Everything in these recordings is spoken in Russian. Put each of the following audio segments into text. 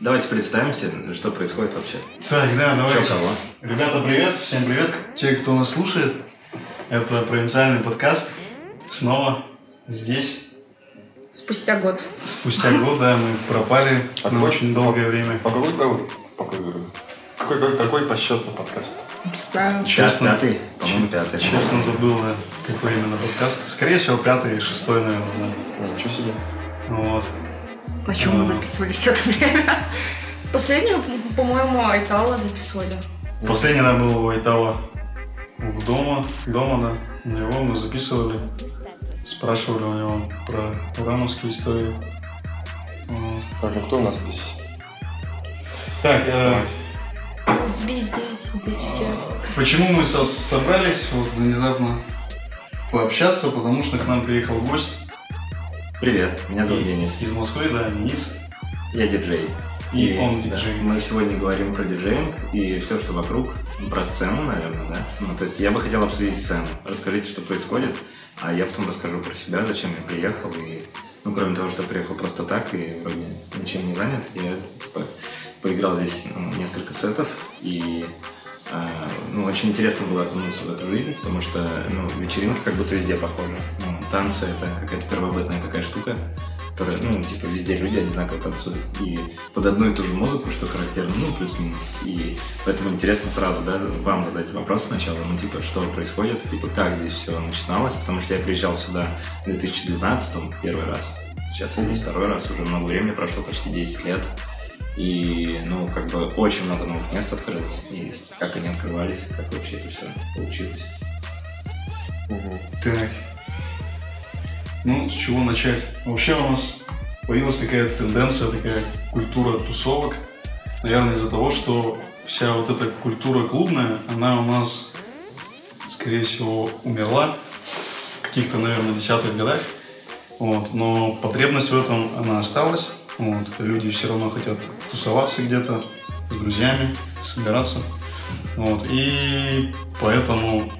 Давайте представимся, что происходит вообще. Так, да, давайте. Чё, кого? Ребята, привет. Всем привет. Те, кто нас слушает. Это провинциальный подкаст. Снова здесь. Спустя год. Спустя год, да, мы пропали А на очень долгое время. По какой, какой, по какой, какой, какой, какой по счету подкаст? Не знаю. Честно, Пятый, по-моему, пятый. честно забыл, да, какой именно подкаст. Скорее всего, пятый и шестой, наверное, да. Ничего себе. Вот. На чем мы записывались все это время? Последнюю, по-моему, Айтала записывали. Последний, да, был у Айтала в дома, дома, да. У него мы записывали, спрашивали у него про урановские истории. Так, ну кто у нас здесь? Так, э, Здесь, здесь, здесь все. Почему мы со- собрались вот внезапно пообщаться? Потому что к нам приехал гость Привет, меня зовут И- Денис. из Москвы, да, Денис. Я диджей. И он да, диджей. мы сегодня говорим про диджеинг и все, что вокруг. Про сцену, наверное, да? Ну, то есть я бы хотел обсудить сцену. Расскажите, что происходит, а я потом расскажу про себя, зачем я приехал. И, ну, кроме того, что приехал просто так и вроде ничем не занят, я по- поиграл здесь ну, несколько сетов и ну, очень интересно было окунуться в эту жизнь, потому что ну, вечеринка как будто везде похожа. Ну, танцы — это какая-то первобытная такая штука, которая, ну, типа, везде люди одинаково танцуют. И под одну и ту же музыку, что характерно, ну, плюс-минус. И поэтому интересно сразу, да, вам задать вопрос сначала, ну, типа, что происходит, типа, как здесь все начиналось, потому что я приезжал сюда в 2012 первый раз. Сейчас здесь второй раз, уже много времени прошло, почти 10 лет. И, ну, как бы очень много новых мест открылось. И как они открывались, как вообще это все получилось. Мгм. Так. Ну, с чего начать? Вообще у нас появилась такая тенденция, такая культура тусовок. Наверное, из-за того, что вся вот эта культура клубная, она у нас, скорее всего, умерла в каких-то, наверное, десятых годах. Вот. Но потребность в этом, она осталась. Вот. Люди все равно хотят тусоваться где-то с друзьями, собираться. Вот. И поэтому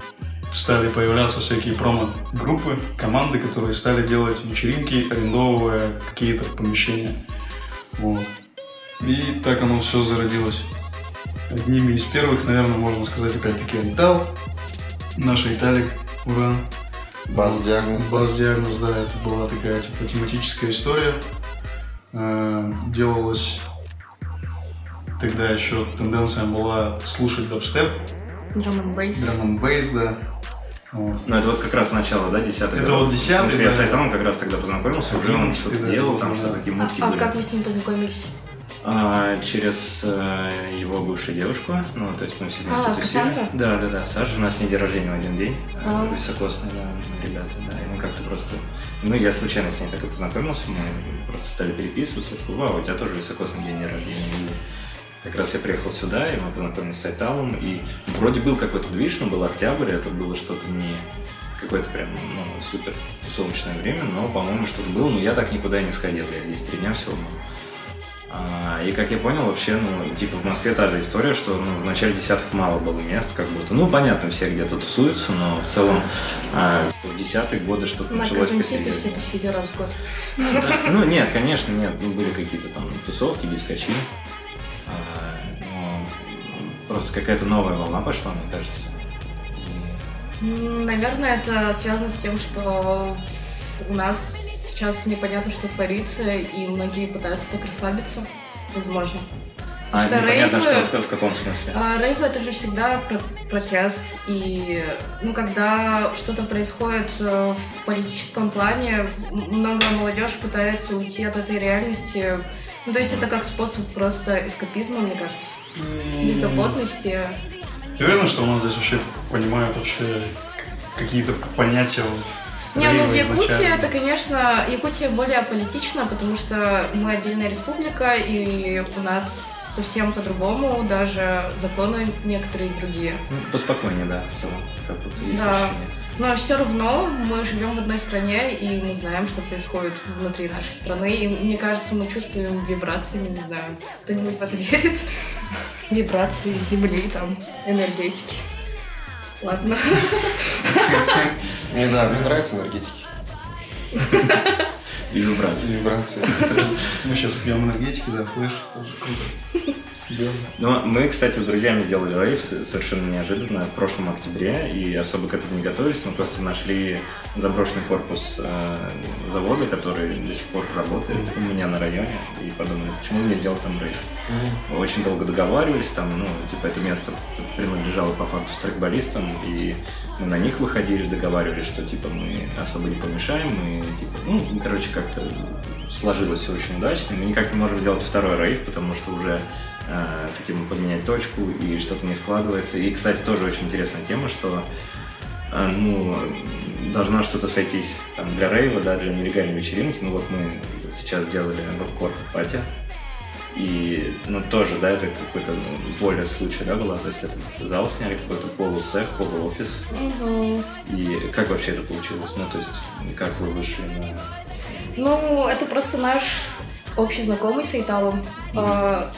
стали появляться всякие промо-группы, команды, которые стали делать вечеринки, арендовывая какие-то помещения. Вот. И так оно все зародилось. Одними из первых, наверное, можно сказать, опять-таки, Айтал. Наш Айталик, ура. Баз-диагноз. Баз-диагноз, да, это была такая типа тематическая история. Э, Делалась тогда еще тенденция была слушать дабстеп, Драм н бейс. драм н бейс, да. Вот. Ну, это вот как раз начало, да, десятых Это годов? вот десятые, Потому что я да. с Айтаном как раз тогда познакомился, уже он 11-й, что-то да, делал, там да. что-то такие А, мутки а были. как вы с ним познакомились? А, через э, его бывшую девушку, ну, то есть мы все вместе А, тусили. Кассандра? Да, да, да. Саша, у нас с ней день рождения в один день. А. А. Высокосные, да, ребята, да. И мы как-то просто... Ну, я случайно с ней так и познакомился, мы просто стали переписываться. Я такой, вау, у тебя тоже высокосный день рождения. Как раз я приехал сюда, и мы познакомились с Айталом, и вроде был какой-то движ, но был октябрь, это было что-то не какое-то прям, ну, супер тусовочное время, но, по-моему, что-то было, но я так никуда и не сходил, я здесь три дня всего был. А, и как я понял, вообще, ну, типа в Москве та же история, что ну, в начале десятых мало было мест, как будто. Ну, понятно, все где-то тусуются, но в целом а, в десятые годы что-то На началось Казантипе посерьезнее. раз в год. Ну, нет, конечно, нет. Ну, были какие-то там тусовки, дискочи. А, но просто какая-то новая волна пошла, мне кажется. Наверное, это связано с тем, что у нас сейчас непонятно, что творится, и многие пытаются так расслабиться. Возможно. А, Что непонятно, рейвы- что в, в каком смысле. А рейв это же всегда про протест. И ну, когда что-то происходит э, в политическом плане, м- многое молодежь пытается уйти от этой реальности. Ну, то есть это как способ просто эскапизма, мне кажется. Беззаботности. Ты уверена, что у нас здесь вообще понимают вообще какие-то понятия вот Не, ну в Якутии изначально? это, конечно, Якутия более политична, потому что мы отдельная республика, и у нас совсем по-другому, даже законы некоторые другие. Ну, поспокойнее, да, в целом. Как будто есть Да. ощущение. Но все равно мы живем в одной стране, и мы знаем, что происходит внутри нашей страны. И мне кажется, мы чувствуем вибрации, не знаю, кто-нибудь в это верит? Вибрации земли, там, энергетики. Ладно. Мне, да, мне нравятся энергетики. И вибрации. Вибрации. Мы сейчас пьем энергетики, да, флеш, тоже круто. Да. Ну, мы, кстати, с друзьями сделали рейв совершенно неожиданно в прошлом октябре, и особо к этому не готовились. Мы просто нашли заброшенный корпус э, завода, который до сих пор работает у меня на районе, и подумали, почему бы не сделать там рейв. Очень долго договаривались, там, ну, типа, это место принадлежало по факту страйкболистам, и мы на них выходили, договаривались, что, типа, мы особо не помешаем, мы, типа, ну, короче, как-то сложилось все очень удачно. Мы никак не можем сделать второй рейв, потому что уже хотим поменять точку, и что-то не складывается. И, кстати, тоже очень интересная тема, что э, ну, должно что-то сойтись там, для рейва, да, для нелегальной вечеринки. Ну вот мы сейчас делали роккор пати. И, ну, тоже, да, это какой-то ну, воля случая, да, была. То есть этот зал сняли, какой-то полуцех, полуофис. Мгм. И как вообще это получилось? Ну, то есть, как вы вышли на... Ну, это просто наш общий знакомый с Айталом. А,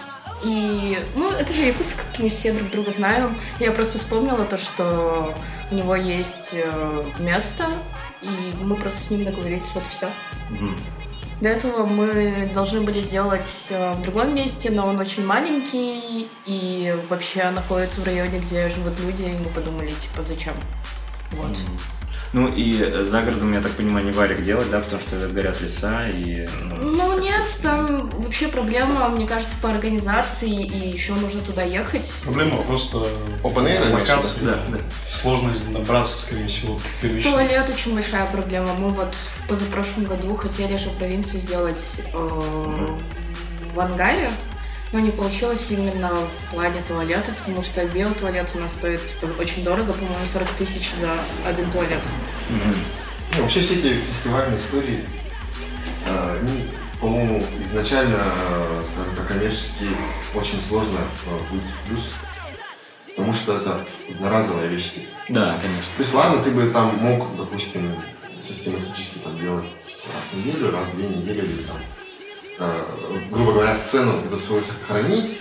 И, ну, это же Якутск, мы все друг друга знаем. Я просто вспомнила то, что у него есть э, место, и мы просто с ним договорились, вот и все. Мгм. До этого мы должны были сделать э, в другом месте, но он очень маленький и вообще находится в районе, где живут люди, и мы подумали, типа, зачем? Вот. Ну и э, за городом, я так понимаю, не варик делать, да, потому что горят леса и... ну, Ну нет, там вообще проблема, мне кажется, по организации, и еще нужно туда ехать. Проблема просто Open локации. да, да. Сложность добраться, скорее всего, первично. Туалет очень большая проблема. Мы вот в позапрошлом году хотели же провинцию сделать э, в ангаре, но не получилось именно в плане туалета, потому что биотуалет у нас стоит типа, очень дорого, по-моему, 40 тысяч за один туалет. Мгм. Ну, вообще все эти фестивальные истории, э, они, по-моему, изначально, э, скажем так, коммерчески очень сложно э, выйти в плюс, потому что это одноразовая вещь. типа. Да, конечно. То есть, ладно, ты бы там мог, допустим, систематически там делать раз в неделю, раз в две недели, или там, э, грубо говоря, сцену это свою сохранить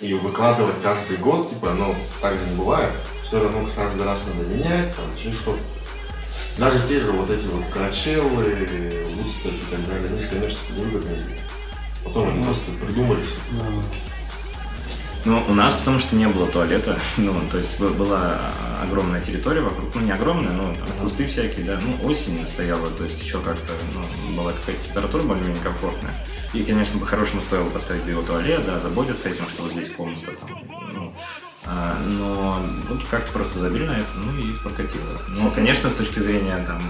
и выкладывать каждый год, типа, но так же не бывает. Все равно каждый раз надо менять, там, еще что-то. Даже те же вот эти вот Качеллы, Вудсток и так далее, они же коммерчески невыгодные. Потом они просто придумали, что Да. Ну, у нас потому что не было туалета. Ну, то есть была огромная территория вокруг. Ну, не огромная, но там кусты всякие, да. Ну, осень стояла, то есть еще как-то, ну, была какая-то температура более-менее комфортная. И, конечно, по-хорошему стоило поставить биотуалет, да, заботиться этим, что вот здесь комната там, ну, а, но вот как-то просто забили на это, ну и прокатило. Но, конечно, с точки зрения там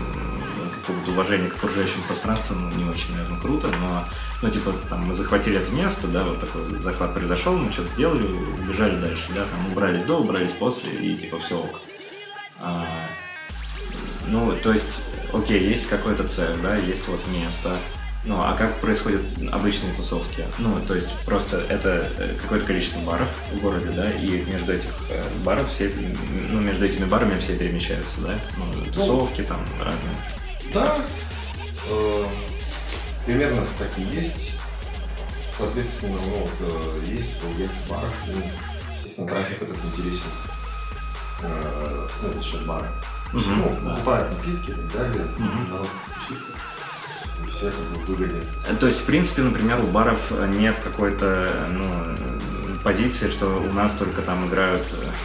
какого-то уважения к окружающему пространству, ну, не очень, наверное, круто, но, ну, типа, там, мы захватили это место, да, вот такой захват произошел, мы что-то сделали, убежали дальше, да, там, убрались до, убрались после, и, типа, все ок. А, ну, то есть, окей, есть какой-то цех, да, есть вот место, ну, а как происходят обычные тусовки? Ну, то есть просто это э, какое-то количество баров в городе, да, и между этих э, баров все, ну, между этими барами все перемещаются, да? Ну, тусовки там разные. Да, э, примерно так и есть. Соответственно, ну, вот, э, есть в барах, ну, естественно, трафик этот интересен. Э, ну, за счет бара. Мгм, ну, да. покупают напитки и так далее, народ. И все как бы выгоднее. Э, То есть, в принципе, например, у баров нет какой-то, ну, позиции, что у нас только там играют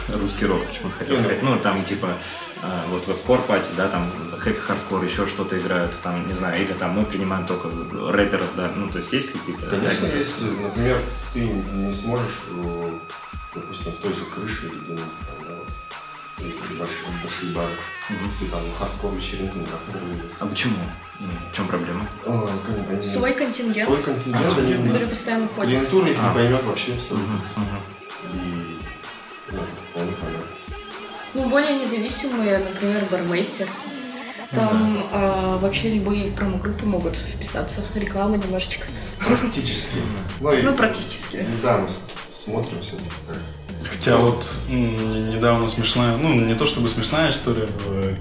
э, русский рок, почему-то хотел Ну, сказать. Ну, там, типа, э, вот в core party, да, там happy hardcore, еще что-то играют, там, не знаю, или там мы принимаем только рэперов, да, ну, то есть есть какие-то... Конечно, агенты? есть, например, ты не сможешь, э, допустим, в той же крыше или где-нибудь да, вот, есть большие, большие бары, Мгм. ты там хардкор вечеринку не проходишь. А почему? Ну, В чем проблема? А, как они- Свой контингент, Свой контингент, А, они- который постоянно ходит. клиентура их А. не поймет вообще. Мгм, мгм. И ну, вполне понятно. Ну, более независимые, например, бармейстер. Там а, вообще любые промо-группы могут вписаться. Реклама немножечко. Практически. Ну, и, Ну, практически. Да, мы смотрим все. Хотя вот недавно смешная, ну не то чтобы смешная история, э,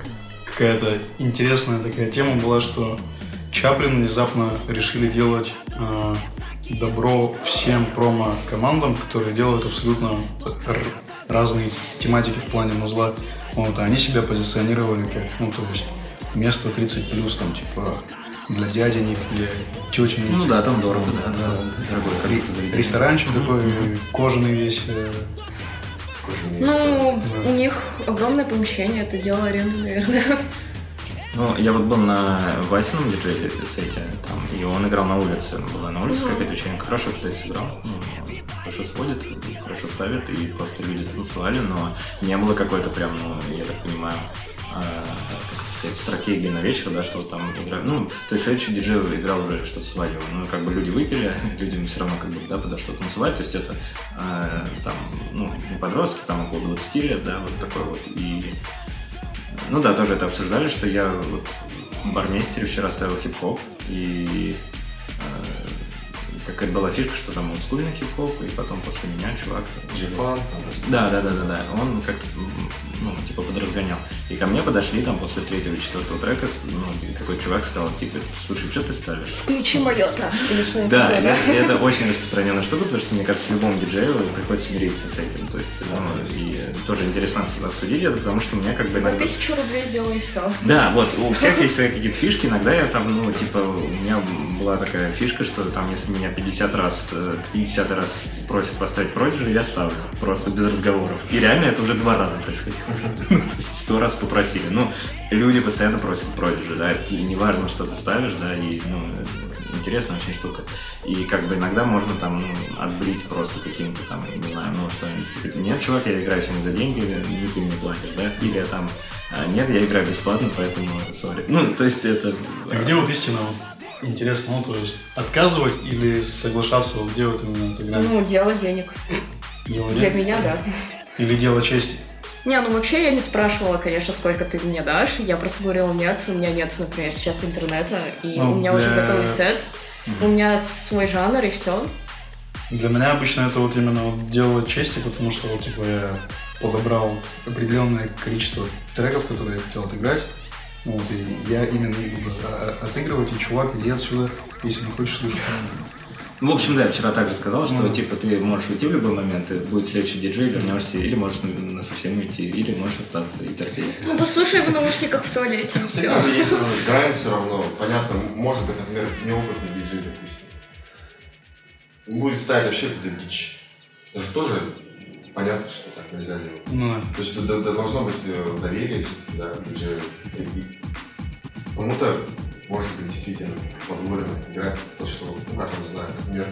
какая-то интересная такая тема была, что Чаплин внезапно решили делать э, добро всем промо-командам, которые делают абсолютно разные тематики в плане музла. Вот, а они себя позиционировали как, ну то есть место 30 плюс, там типа для дяденек, для тетенек. Ну да, там дорого, да. Да. Дорогой. Ресторанчик такой, кожаный весь. э, Ну, Да. у них огромное помещение, это дело аренды, наверное. Ну, я вот был на Васином диджее сете, там, и он играл на улице. Была на улице Мгм. какая-то вечеринка. Хорошо, кстати, сыграл. Ну, хорошо сводит, хорошо ставит, и просто люди танцевали, но не было какой-то прям, ну, я так понимаю, как это сказать, стратегии на вечер, да, что вот там играют. Ну, то есть следующий диджей играл уже что-то свое. Ну, как бы люди выпили, людям все равно как бы, да, подо что танцевать. То есть это а, там, ну, не подростки, там около 20 лет, да, вот такой вот. И ну да, тоже это обсуждали, что я вот в бармейстере вчера ставил хип-хоп, и э, какая была фишка, что там олдскульный хип-хоп, и потом после меня чувак... Джифан. Да, да, да, да, да. Он как-то, ну, типа, подразгонял. И ко мне подошли там после третьего четвертого трека, ну, какой чувак сказал, типа, слушай, что ты ставишь? Включи. Или что-нибудь Да, это, очень распространенная штука, потому что, мне кажется, любому диджею приходится мириться с этим. То есть, ну, и тоже интересно обсудить это, потому что у меня как бы За тысячу рублей сделаю и все. Да, вот, у всех есть свои какие-то фишки, иногда я там, ну, типа, у меня была такая фишка, что там, если меня 50 раз, э, 50 раз просят поставить продиджи, я ставлю, просто без разговоров. И реально это уже два раза происходило. То есть сто раз попросили. Ну, люди постоянно просят продиджи, да, и неважно, что ты ставишь, да, и, ну, интересная очень штука. И как бы иногда можно там, ну, отбрить просто каким-то там, не знаю, ну, что-нибудь. Типа, нет, чувак, я играю сегодня за деньги, не ты мне платишь, да, или там, «А, нет, я играю бесплатно, поэтому сори. Ну, то есть это... А где вот истина? Интересно, ну, то есть отказывать или соглашаться, вот где вот именно эта грань? Ну, дело денег. Дело Для денег? меня, да. Или дело чести? Не, ну вообще я не спрашивала, конечно, сколько ты мне дашь. Я просто говорила, нет, у меня нет, например, сейчас интернета, и Ну, у меня уже для- готовый сет. У меня свой жанр, и все. Для меня обычно это вот именно вот дело чести, потому что вот типа я подобрал определенное количество треков, которые я хотел отыграть. Вот, и я именно их буду а- отыгрывать, и чувак, иди отсюда, если не хочешь слушать. В общем, да, я вчера также сказал, что, Ну. типа, ты можешь уйти в любой момент, и будет следующий диджей, вернешься, или можешь на, на совсем уйти, или можешь остаться и терпеть. Ну, послушай в наушниках в туалете, и все. Всегда же есть грань все равно. Понятно, может быть, например, неопытный диджей, допустим. Будет ставить вообще какую-то дичь. Это же тоже понятно, что так нельзя делать. Ну, да. То есть д- должно быть э, доверие все-таки, да, диджею. Кому-то, может быть, действительно позволено играть то, что, ну, как он знает. Например,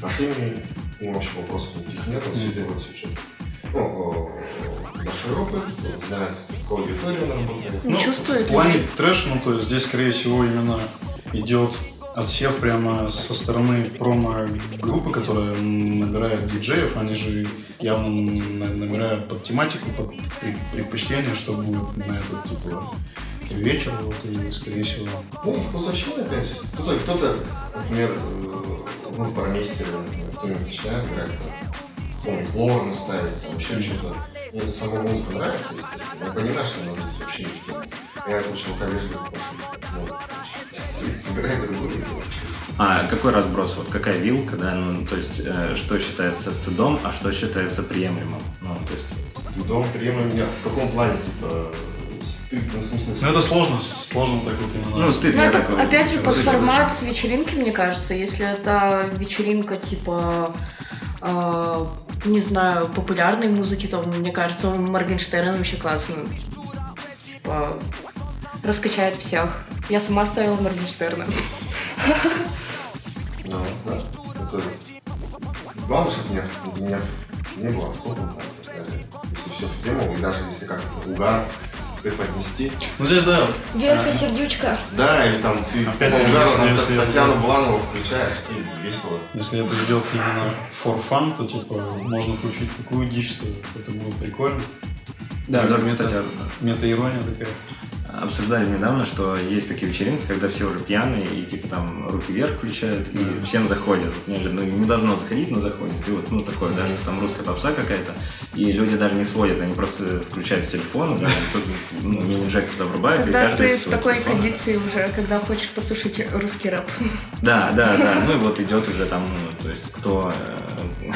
нашли мне, ему вообще вопросов никаких нет, он все делает, все четко. Ну, большой опыт, он знает, с какой аудиторией он работает. Не чувствует Ну, В плане трэша, ну, то есть здесь, скорее всего, именно идет отсев прямо со стороны промо-группы, которая набирает диджеев, они же явно на- набирают под тематику, под пред- предпочтение, что будет на этот, типа, вечер, вот, и, скорее всего, Ну, вкусовщина, опять. Кто-то, кто-то, например, э, ну, парамейстер, например, кто-нибудь начинает играть, там, какого-нибудь Лорна ставить, там, еще что-то. Мне эта сама музыка нравится, естественно. Я понимаю, что она здесь вообще не в теме. Я лучше алкоголь пошли. Другую игру. А какой разброс, вот какая вилка, да, ну, то есть, э, что считается стыдом, а что считается приемлемым? Ну, то есть, Дом приемлем меня. В каком плане, типа, стыд, ну, в смысле, Ну, это сложно, сложно так вот именно. ну, стыд, Ну, это, такой... опять же, под формат с вечеринки, мне кажется. Если это вечеринка типа, э, не знаю, популярной музыки, то, мне кажется, Моргенштерн вообще классно. Типа, раскачает всех. Я сама ставила Моргенштерна. Ну, да. Это... Главное, чтобы не, не, не было далее. Если все в тему, и даже если как-то угар преподнести. Ну, здесь, да, Ветка, сердючка. Да, или там ты Опять по же, угару если- это- Татьяну Буланову включаешь, и весело. если это идет именно for fun, то, типа, можно включить такую дичь, что это будет прикольно. Да, Мета- даже, кстати, Мета-ирония такая. Обсуждали недавно, что есть такие вечеринки, когда все уже пьяные, и типа там руки вверх включают, и Да. всем заходят. Вот неожиданно, ну, не должно заходить, но заходит. И вот, ну, такое, да, что там русская попса какая-то, и люди даже не сводят, они просто включают с телефона, да, и тут ну, мини-джек туда врубают, и Когда каждый ты с в такой телефона. кондиции уже, когда хочешь послушать русский рэп. Да, да, да. Ну и вот идет уже там, ну, то есть кто... э,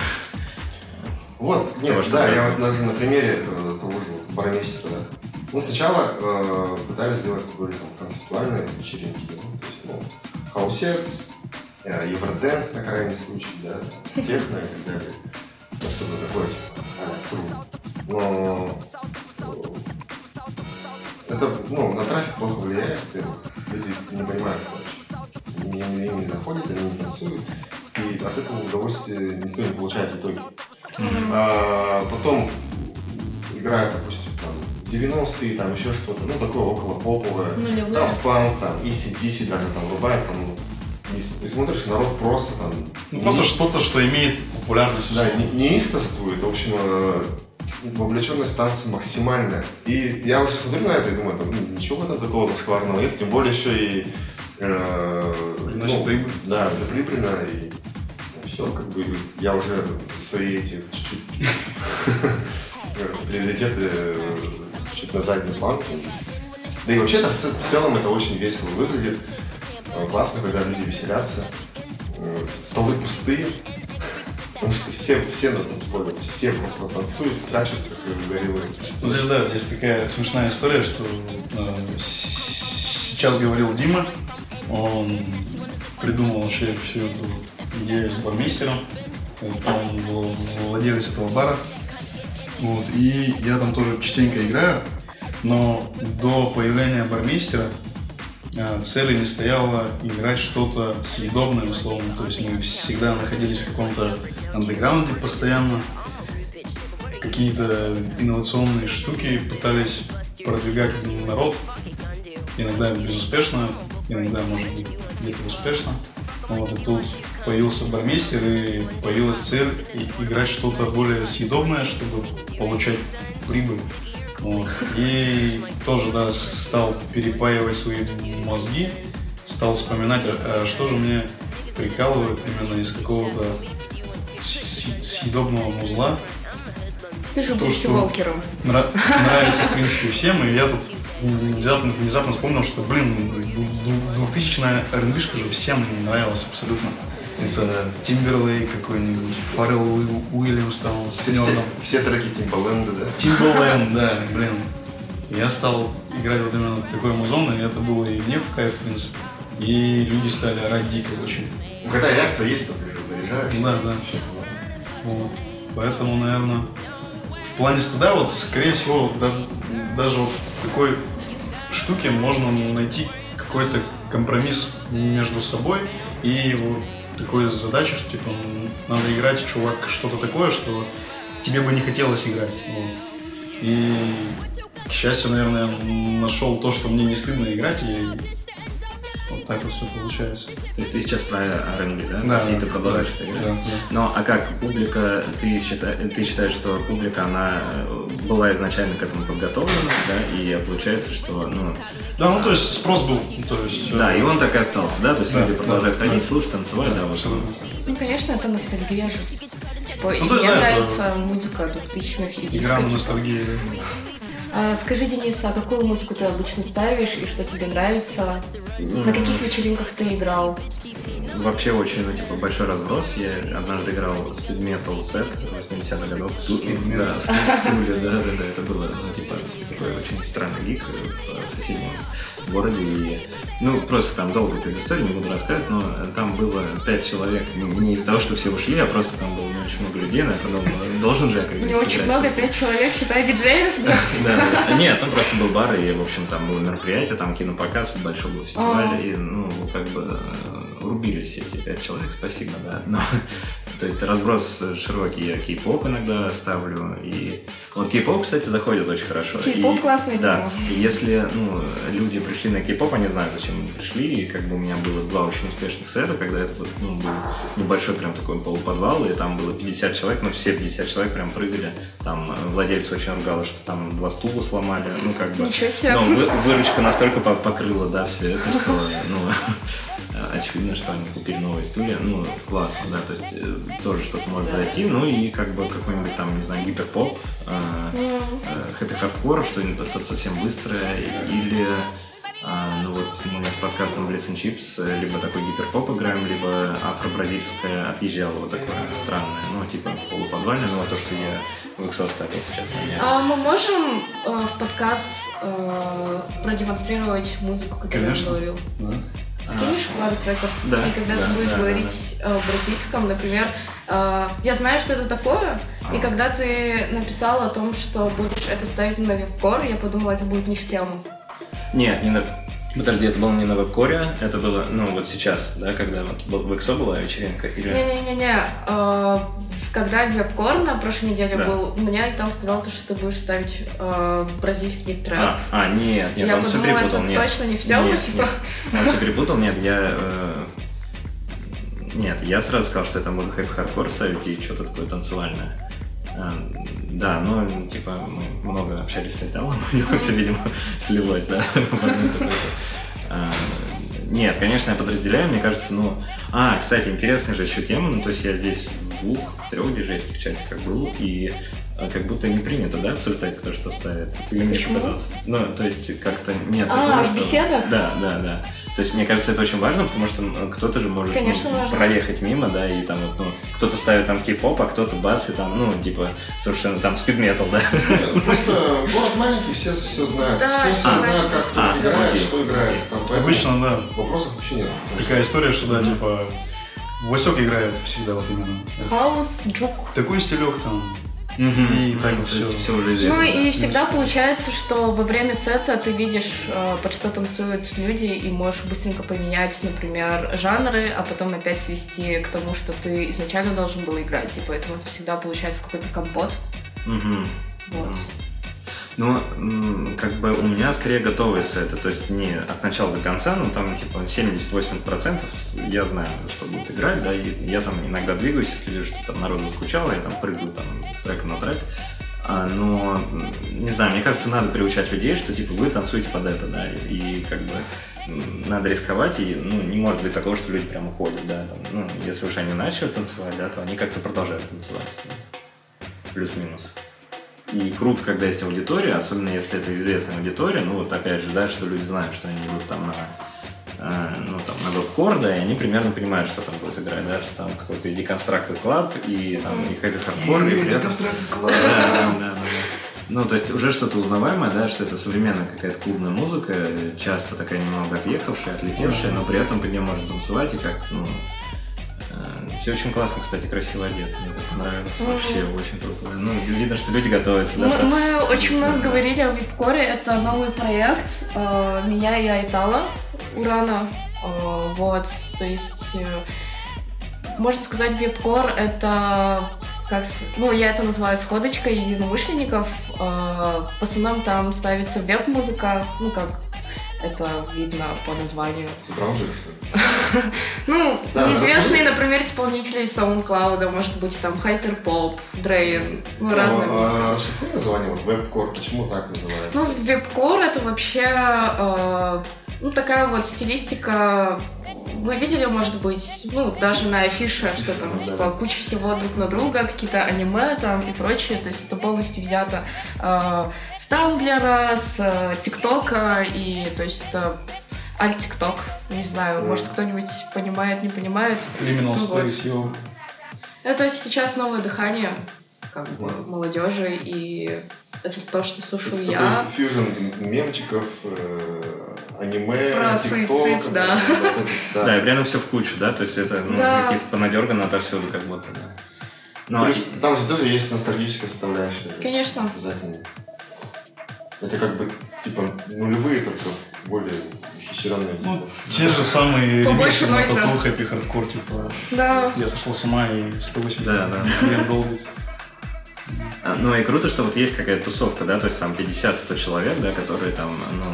Вот, нет, что да, я вот даже на примере этого, того же бармейстера, да. Мы сначала э, пытались сделать какой-то там концептуальной вечеринки, да, то есть ну, хаусец, э, евроденс на крайний случай, да, техно и так далее. Ну, что-то такое, типа, а. Но э, это, ну, на трафик плохо влияет, во-первых. люди не понимают, короче. Они не, не заходят, они не танцуют, и от этого удовольствия никто не получает в итоге. А, потом играют, 90-е, там еще что-то, ну, такое около поповое. Нулевые. Там панк, там, ACDC даже там рубает, там, ну, и, с- и смотришь, народ просто там... Ну, просто не- что-то, что имеет популярность. да, не- неистовствует, в общем, э, вовлеченность танца максимальная. И я уже смотрю на это и думаю, там, «М, ничего в этом такого зашкварного нет, тем более еще и... э, Приносит прибыль. Да, это прибыльно, и все, как бы я уже свои эти чуть-чуть э, приоритеты э, чуть на задний план. Да и вообще-то в в целом это очень весело выглядит. Э, Классно, когда люди веселятся. Э, Столы пустые. Потому что все, все на танцполе, все просто танцуют, скачут, как гориллы. Ну, здесь, да, здесь такая смешная история, что э, сейчас говорил Дима, он придумал вообще всю эту идею с бармейстером, Это он владелец этого бара, вот, и я там тоже частенько играю, но до появления бармейстера э, цели не стояло играть что-то съедобное, условно, то есть мы всегда находились в каком-то андеграунде постоянно, какие-то инновационные штуки пытались продвигать в народ. Иногда безуспешно, иногда, может быть, где-то успешно. Вот, и тут появился бармейстер, и появилась цель играть что-то более съедобное, чтобы получать прибыль. Вот. И тоже, да, стал перепаивать свои мозги, стал вспоминать, а, а что же мне прикалывает именно из какого-то съедобного музла, Ты же был что- волкером. Нра- нравится, в принципе, всем. И я тут внезапно, внезапно вспомнил, что, блин, ду- 2000-я R&B-шка же всем нравилась абсолютно. Это Тимберлей какой-нибудь, Фаррелл Уи- Уильямс там Все, все, все треки Тимбаленда, да? Timbaland, да, блин. Я стал играть вот именно такой музон, и это было и мне в кайф, в принципе. И люди стали орать дико очень. Ну, когда реакция есть, то ты же заряжаешься. Да, да. Вот. Поэтому, наверное, в плане стыда, вот, скорее всего, да- даже вот в такой штуке можно найти какой-то компромисс между собой и вот такой задачей, что типа надо играть, чувак, что-то такое, что тебе бы не хотелось играть. Вот. И, к счастью, наверное, нашел то, что мне не стыдно играть, и вот так вот все получается. То есть ты сейчас про R&B, да? Да, да, ты продолжаешь это играть? Да, да. Ну, а как публика, ты, считай- ты считаешь, что публика, она э, была изначально к этому подготовлена, да, и получается, что, ну, Да, ну то есть спрос был, ну, то есть... да, э, и он так и остался, да, то есть Да, люди да, продолжают да. ходить, слушать, танцевать, да, вот. абсолютно. Ну, конечно, это ностальгия же. Типа, и Ну, то есть, мне да, это- нравится музыка 2000-х и Игра ностальгии. А, скажи, Денис, а какую музыку ты обычно ставишь и что тебе нравится? На каких вечеринках ты играл? Вообще очень, ну, типа, большой разброс. Я однажды играл Speed Metal сет 80-х годов. Speed Да, в, в Туле, да, да, да. Это было, ну, типа, такой очень странный гик в соседнем городе. И, ну, просто там долго предысторию, не буду рассказывать, но там было пять человек. Не, не из-за того, что все ушли, а просто там было не очень много людей, но я подумал, ну, должен же я как-то Не очень много, пять человек, считай диджеев. да? Да. Нет, там просто был бар, и, в общем, там было мероприятие, там кинопоказ, большой был фестиваль, А. и, ну, как бы э, рубились эти пять человек, спасибо, да. Но, то есть разброс широкий, я кей-поп иногда ставлю, и вот кей-поп, кстати, заходит очень хорошо. Кей-поп И- классная Да, тема. и если, ну, люди пришли на кей-поп, они знают, зачем они пришли, и как бы у меня было два очень успешных сета, когда это вот, ну, был небольшой прям такой полуподвал, и там было 50 человек, но все 50 человек прям прыгали, там владелец очень ругала, что там два стула сломали, ну, как бы... Ничего себе. Но вы- выручка настолько по- покрыла, да, все это, что, ну, очевидно, что они купили новые стулья, ну, классно, да, то есть э, тоже что-то может зайти, ну, и как бы какой-нибудь там, не знаю, гиперпоп, э, э, happy hardcore, что-нибудь что-то совсем быстрое, или а, ну вот мы с подкастом Blitz and Chips э, либо такой гиперпоп играем, либо афро-бразильское отъезжало вот такое странное, ну типа полуподвальное, ну вот то, что я в Иксо оставил сейчас на дне. А мы можем э, в подкаст э, продемонстрировать музыку, которую я Конечно. говорил? Да. Скинешь пару треков, Да, и когда да, ты будешь да, да, говорить э, в бразильском, например, э, я знаю, что это такое, и А. когда ты написал о том, что будешь это ставить на веб-кор, я подумала, это будет не в тему. Нет, не на... Подожди, это было не на веб-коре, это было, ну, вот сейчас, да, когда вот в XO была вечеринка, или... Не-не-не-не, э, когда веб-кор на прошлой неделе Да. был, меня и там сказал, то, что ты будешь ставить э, бразильский трэп. А, а, нет, нет, я он все перепутал, нет. точно не в тему, Нет, типа. нет. Он все перепутал, нет, я... э, Нет, я сразу сказал, что я там буду happy hardcore ставить и что-то такое танцевальное. А, Да, ну, типа, мы много общались с Айталом, у него все, видимо, слилось, да. А, Нет, конечно, я подразделяю, мне кажется, ну... А, кстати, интересная же еще тема, ну, то есть я здесь двух, трех диджейских чатиках был, и а, как будто не принято, да, обсуждать, кто что ставит. Или мне Почему? показалось? Ну, то есть как-то нет А, такого, в что- беседах? Да, да, да. То есть, мне кажется, это очень важно, потому что ну, кто-то же может ну, Конечно, важно. проехать мимо, да, и там, вот, ну, кто-то ставит там кей-поп, а кто-то бас, и там, ну, типа, совершенно там спид-метал, да. Просто город маленький, все все знают. Да, все, все а, знают, как кто а, играет, окей, что играет. Там, поэтому Обычно, да. вопросов вообще нет. Такая история, что да, типа Васек играет всегда вот именно. Хаус, джук. Такой стилек там. И так вот всё. Все уже известно. Ну и да. всегда получается, что во время сета ты видишь, э, под что танцуют люди, и можешь быстренько поменять, например, жанры, а потом опять свести к тому, что ты изначально должен был играть, и поэтому это всегда получается какой-то компот. Мгм. Вот. Ну, как бы у меня скорее готовые сеты, то есть не от начала до конца, ну там типа 70-80% я знаю, что будет играть, да, и я там иногда двигаюсь, если вижу, что там народ заскучал, я там прыгаю там с трека на трек. А, но, не знаю, мне кажется, надо приучать людей, что типа вы танцуете под это, да, и, как бы надо рисковать, и ну, не может быть такого, что люди прям уходят, да, там, ну, если уж они начали танцевать, да, то они как-то продолжают танцевать. Плюс-минус. И круто, когда есть аудитория, особенно если это известная аудитория, ну вот опять же, да, что люди знают, что они идут там на э, ну, там, на веб-кор, да, и они примерно понимают, что там будет играть, да, что там какой-то и Deconstructed Club, и там и Heavy Hardcore, и при этом... Да, да, да, да. Ну, то есть уже что-то узнаваемое, да, что это современная какая-то клубная музыка, часто такая немного отъехавшая, отлетевшая, но при этом под нее можно танцевать и как-то, ну, все очень классно, кстати, красиво одет. Мне так понравилось. Вообще очень круто. Ну, видно, что люди готовятся. да, Мы, мы очень много Да. говорили о випкоре. Это новый проект э, меня и Айтала Урана. Э, вот, то есть, э, можно сказать, випкор это как, ну, я это называю сходочкой единомышленников. Э, в основном там ставится веб-музыка, ну, как это видно по названию. С браузера, что ли? Ну, Да, неизвестные, например, исполнители SoundCloud, может быть, там Hyperpop, Дрейн, ну, разные Ну, музыка. а расшифруй название, вот веб-кор, почему так называется? Ну, веб-кор это вообще э, ну, такая вот стилистика. Вы видели, может быть, ну, даже на афише, что там, типа, куча всего друг на друга, какие-то аниме там и прочее. То есть это полностью взято э, Тамблера, с э, ТикТока, и то есть это аль-тикток. Не знаю, может кто-нибудь понимает, не понимает. Liminal Ну вот. Space, йоу. Это сейчас новое дыхание как бы молодежи, и это то, что слушаю Такой я. фьюжн мемчиков, э, аниме, Про TikTok, суицид, да. вот это, да. Да, и этом все в кучу, да, то есть это ну, Да. какие-то понадергано отовсюду как будто, да. Ну, Плюс там же тоже есть ностальгическая составляющая. Конечно. Обязательно. Это как бы, типа, нулевые, только более ухищренные. Ну, те же самые ремиксы на тату, happy hardcore, типа Да. я сошел с ума и 180 Да, да. лет долбит. А, Ну и круто, что вот есть какая-то тусовка, да, то есть там 50-100 человек, да, которые там, ну,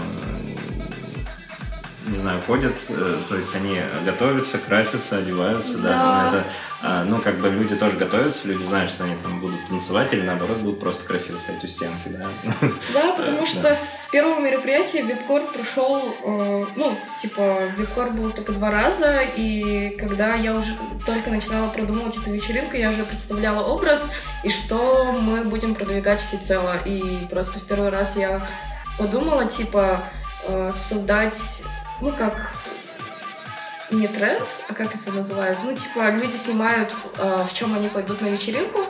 не знаю, ходят, э, то есть они готовятся, красятся, одеваются, да, Да. это, а, ну, как бы люди тоже готовятся, люди знают, что они там будут танцевать или наоборот будут просто красиво стоять у стенки, да. Да, потому Да. что с первого мероприятия вебкор прошел, э, ну, типа, вебкор был только два раза, и когда я уже только начинала продумывать эту вечеринку, я уже представляла образ, и что мы будем продвигать всецело. И просто в первый раз я подумала, типа, э, создать, ну, как не тренд, а как это называют? Ну, типа, люди снимают, э, в чем они пойдут на вечеринку,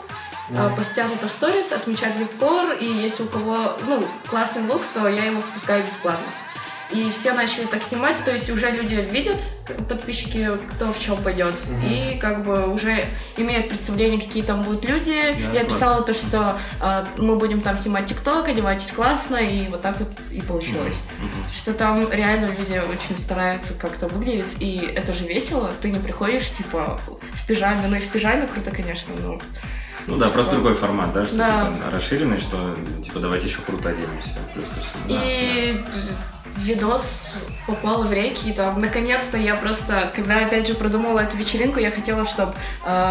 а, постят это в сторис, отмечают вебкор, и если у кого, ну, классный лук, то я его впускаю бесплатно. И все начали так снимать, то есть уже люди видят, подписчики, кто в чем пойдет. И как бы уже имеют представление, какие там будут люди. Я классно. писала то, что э, мы будем там снимать ТикТок, одевайтесь классно, и вот так вот и получилось. Что там реально люди очень стараются как-то выглядеть, и это же весело. Ты не приходишь, типа, в пижаме. Ну и в пижаме круто, конечно, но... Ну да, просто другой формат, да, что Да. типа расширенный, что типа давайте еще круто оденемся. Всему. Да, И видос попал в реки, и там, наконец-то я просто, когда опять же продумала эту вечеринку, я хотела, чтобы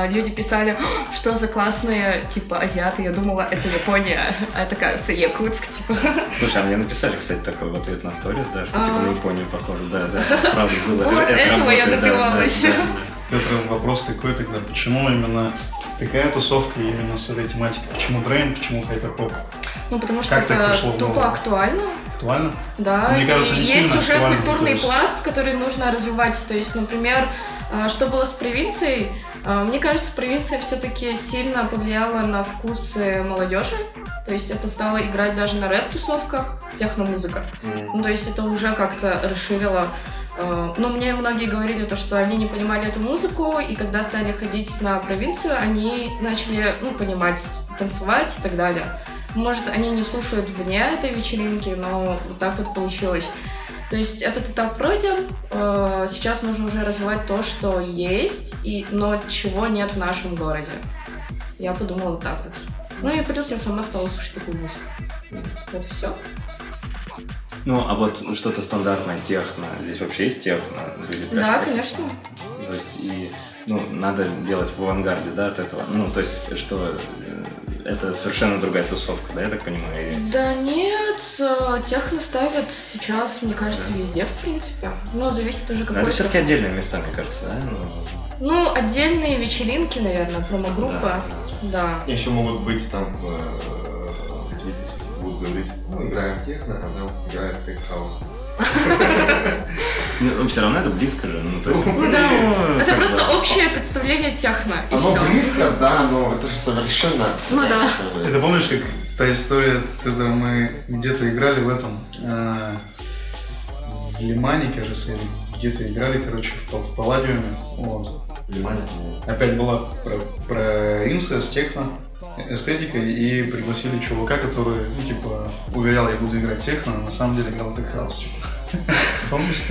люди писали, «О, что за классные, типа, азиаты, я думала, это Япония, а это, кажется, Якутск, типа. Слушай, а мне написали, кстати, такой в ответ на сторис, да, что типа А. на Японию похоже. Да, да, правда было. Вот Это этого я добивалась. Это вопрос такой тогда, почему именно такая тусовка именно с этой тематикой? Почему дрейн, почему хайперпоп? Ну, потому что это тупо актуально. Актуально? Да, Мне кажется, и не есть уже культурный есть- пласт, который нужно развивать. То есть, например, э, что было с провинцией? Э, Мне кажется, провинция все-таки сильно повлияла на вкусы молодежи. То есть это стало играть даже на рэп-тусовках, техномузыка. Ну, то есть это уже как-то расширило э, ну, мне многие говорили то, что они не понимали эту музыку, и когда стали ходить на провинцию, они начали, ну, понимать, танцевать и так далее. Может, они не слушают вне этой вечеринки, но вот так вот получилось. То есть этот этап пройден, э, сейчас нужно уже развивать то, что есть, и, но чего нет в нашем городе. Я подумала вот так вот. Ну и плюс я сама стала слушать такую музыку. И все. Ну, а вот что-то стандартное, техно. Здесь вообще есть техно? Да, конечно. То есть, и, ну, надо делать в авангарде, да, от этого. Ну, то есть, что э, это совершенно другая тусовка, да, я так понимаю? или- Да нет, э, техно ставят сейчас, мне кажется, везде, в принципе. Но зависит уже Но какой это все-таки отдельные места, мне кажется, да? Ну, Ну, отдельные вечеринки, наверное, промо-группа. Да. Еще могут быть там э, какие-то будут говорить, ну, играем техно, а там играет tech house. ну, все равно это близко же. Ну, то есть, Ну да, ну, это как просто общее представление техно. Оно всё. близко, да, но это же совершенно... Ну да. Это помнишь, как та история, когда мы где-то играли в этом, э, в Лимане, кажется, или где-то играли, короче, в, в Палладиуме, вот. Внимание. Опять была про, про инцест, техно, эстетика, и пригласили чувака, который, ну, типа, уверял, я буду играть техно, а на самом деле играл хаус, типа. Помнишь?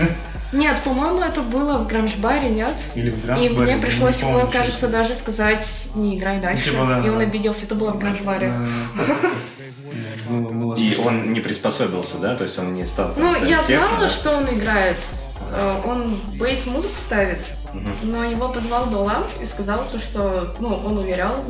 Нет, по-моему, это было в гранж-баре, нет? Или в И Грансбаре, мне пришлось помню, его, честно. кажется, даже сказать, не играй дальше. Типа, да, И он да. обиделся, это было в гранж-баре. И он не приспособился, да? То есть он не стал... Ну, я знала, что он играет. Э, Он бейс-музыку ставит, но его позвал Долан и сказал то, что, ну, он уверял,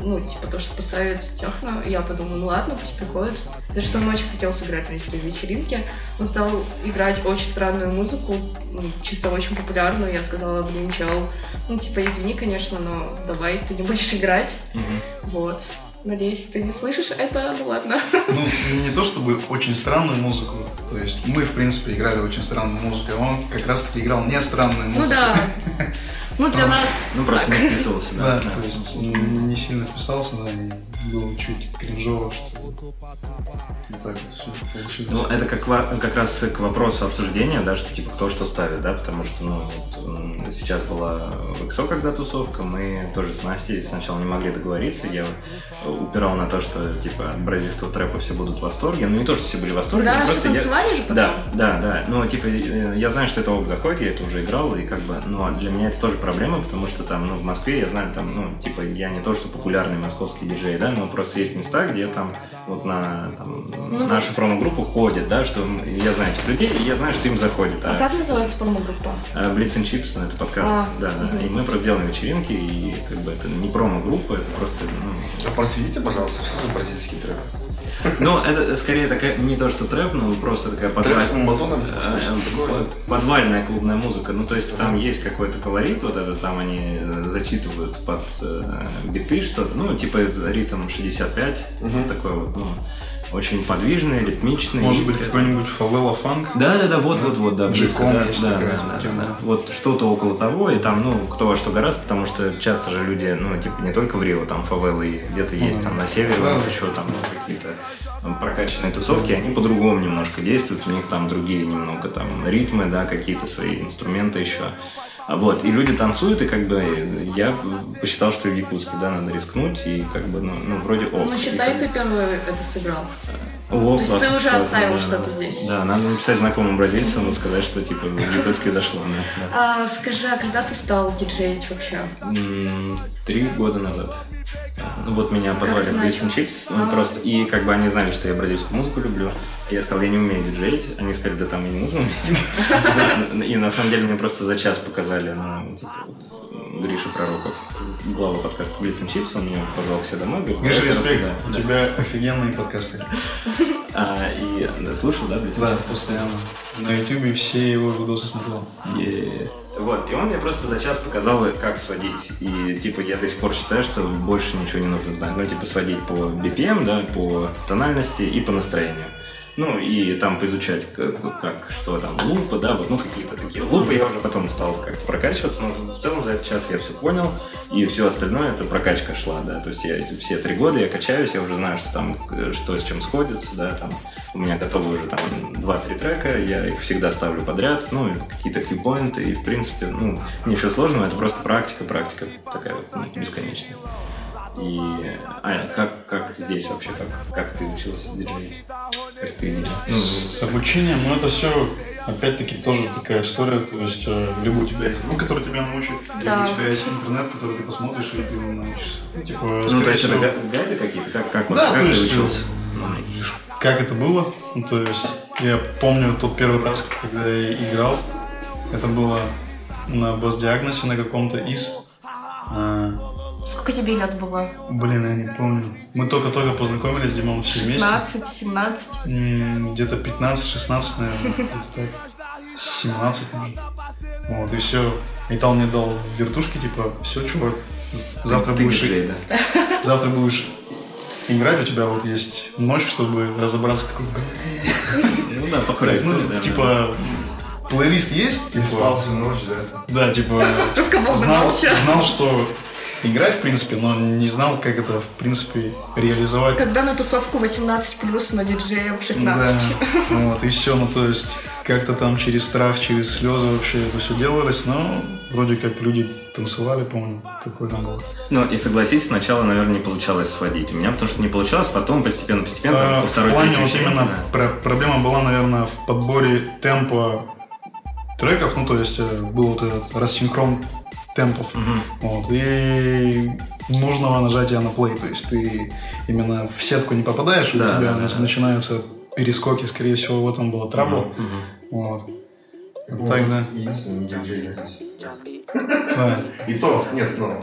ну, типа, то, что поставит техно. Я подумала, ну ладно, пусть приходит. Потому что он очень хотел сыграть на этой вечеринке. Он стал играть очень странную музыку, ну, чисто очень популярную. Я сказала, блин, чел, ну, типа, извини, конечно, но давай, ты не будешь играть. Мгм. Вот. Надеюсь, ты не слышишь это, ну ладно. Ну, не то чтобы очень странную музыку. То есть мы, в принципе, играли очень странную музыку, а он как раз-таки играл не странную Ну музыку. да. Ну, для нас... Ну, просто не вписывался, да. Да, то есть не сильно вписался, да, и было чуть кринжово, что вот так вот все получилось. Ну, это как, как раз к вопросу обсуждения, да, что типа кто что ставит, да, потому что, ну, вот, сейчас была в ИКСО когда тусовка, мы тоже с Настей сначала не могли договориться, я упирал на то, что, типа, от бразильского трэпа все будут в восторге, ну, не то, что все были в восторге, Да, просто я- танцевали же потом. Да, да, да. Ну, типа, э, я знаю, что это ок заходит, я это уже играл, и как бы, но для меня это тоже проблема, потому что там, ну, в Москве я знаю, там, ну, типа, я не то, что популярный московский диджей, да, но просто есть места, где там вот на там, Ну, нашу промо-группу ходят, да, что я знаю этих людей, и я знаю, что им заходит. А как называется промо-группа? а Blitz and Chips, ну, это подкаст, А, да, да. мгм. И мы просто делаем вечеринки, и как бы это не промо-группа, это просто, ну, А просветите, пожалуйста, что за бразильский трэп? Ну, это скорее такая, не то, что трэп, но просто такая Трэп с подвальная, батоном, типа, э, подвальная клубная музыка. Ну, то есть там есть какой-то колорит, вот это там они э, зачитывают под э, биты что-то, ну, типа ритм 65, Мгм. такой вот, ну, очень подвижные, ритмичные. Может быть, какой-нибудь фавела фанк? Да, да, да, вот, вот, вот, да, близко, да, да, да, да. Вот что-то около того, и там, ну, кто во что гораздо, потому что часто же люди, ну, типа, не только в Рио, там фавелы есть, где-то есть, там, на севере, Да. еще там какие-то прокачанные тусовки, они по-другому немножко действуют, у них там другие немного там ритмы, да, какие-то свои инструменты еще. А Вот, и люди танцуют, и как бы я посчитал, что в Якутске, да, надо рискнуть, и как бы, ну, ну вроде ок. Ну, считай, как- ты первый это сыграл. О, То есть ты уже классно, оставил да, что-то да. здесь. Да, надо написать знакомым бразильцам и сказать, что типа в Якутске зашло. да. А, скажи, а когда ты стал диджеить вообще? Три года назад. Ну вот меня позвали в Blitz and? Chips, ну, А. просто, и как бы они знали, что я бразильскую музыку люблю. Я сказал, я не умею диджеить. Они сказали, да там и не нужно уметь. И на самом деле мне просто за час показали, вот, Гриша Пророков, глава подкаста and Chips, он меня позвал к себе домой. Гриша, «Давай ты респект, рассказай». у тебя офигенные подкасты. А, И слушал, да, and Да, постоянно. На ютубе все его видосы смотрел. Вот, и он мне просто за час показал, как сводить. И, типа, я до сих пор считаю, что больше ничего не нужно знать. Ну, типа, сводить по BPM, да, по тональности и по настроению. Ну, и там поизучать, как, как, что там, лупы, да, вот, ну, какие-то такие лупы. Я уже потом стал как прокачиваться, но в целом за этот час я все понял, и все остальное, это прокачка шла, да. То есть я эти все три года я качаюсь, я уже знаю, что там, что с чем сходится, да, там, у меня готовы уже там 2-3 трека, я их всегда ставлю подряд, ну, какие-то кьюпоинты, и, в принципе, ну, ничего сложного, это просто практика, практика такая вот, ну, бесконечная. И, а, как, как здесь вообще, как, как ты учился диджеить? Как ты, ну, С обучением, ну это все, опять-таки, тоже такая история, то есть э, либо у тебя есть друг, который тебя научит, Да. либо у тебя есть интернет, который ты посмотришь, и ты научишься. Ну, типа, ну, то есть это всего, гайды какие-то? Как, как, вот, Да, как то ты есть, учился? как это было, ну, то есть, я помню тот первый раз, когда я играл, это было на бас-диагнозе на каком-то из, А, Сколько тебе лет было? блин, я не помню, мы только-только познакомились с Димом все вместе. 16, 17? М, Где-то 15-16, наверное. где-то так. 17, наверное. Вот, и все. Металл мне дал вертушки, типа, все, чувак, завтра ты будешь, диджей, да? завтра будешь играть, у тебя вот есть ночь, чтобы разобраться такой. Ну да, похожая Так, ну, история, типа, плейлист есть, Ты спал типа, всю ночь, да? да, типа, знал, знался. знал, что играть, в принципе, но не знал, как это, в принципе, реализовать. Когда на тусовку 18 плюс, но диджеем 16. Да, вот, и все, ну, то есть, как-то там через страх, через слезы вообще это все делалось, но вроде как люди танцевали, помню, прикольно было. Ну, и согласись, сначала, наверное, не получалось сводить. У меня потому что не получалось, потом постепенно-постепенно, там, А, ко в второй, плане вот именно да. про- проблема была, наверное, в подборе темпа треков, ну, то есть, э, был вот этот рассинхрон темпов, Мгм. вот, и нужного нажатия на плей, то есть, ты именно в сетку не попадаешь, Да, у тебя да, да, нач- да. начинаются перескоки, скорее всего, в этом было трабл, Мгм. вот. Вот так, да. Не диджей. Да. И то, нет, ну,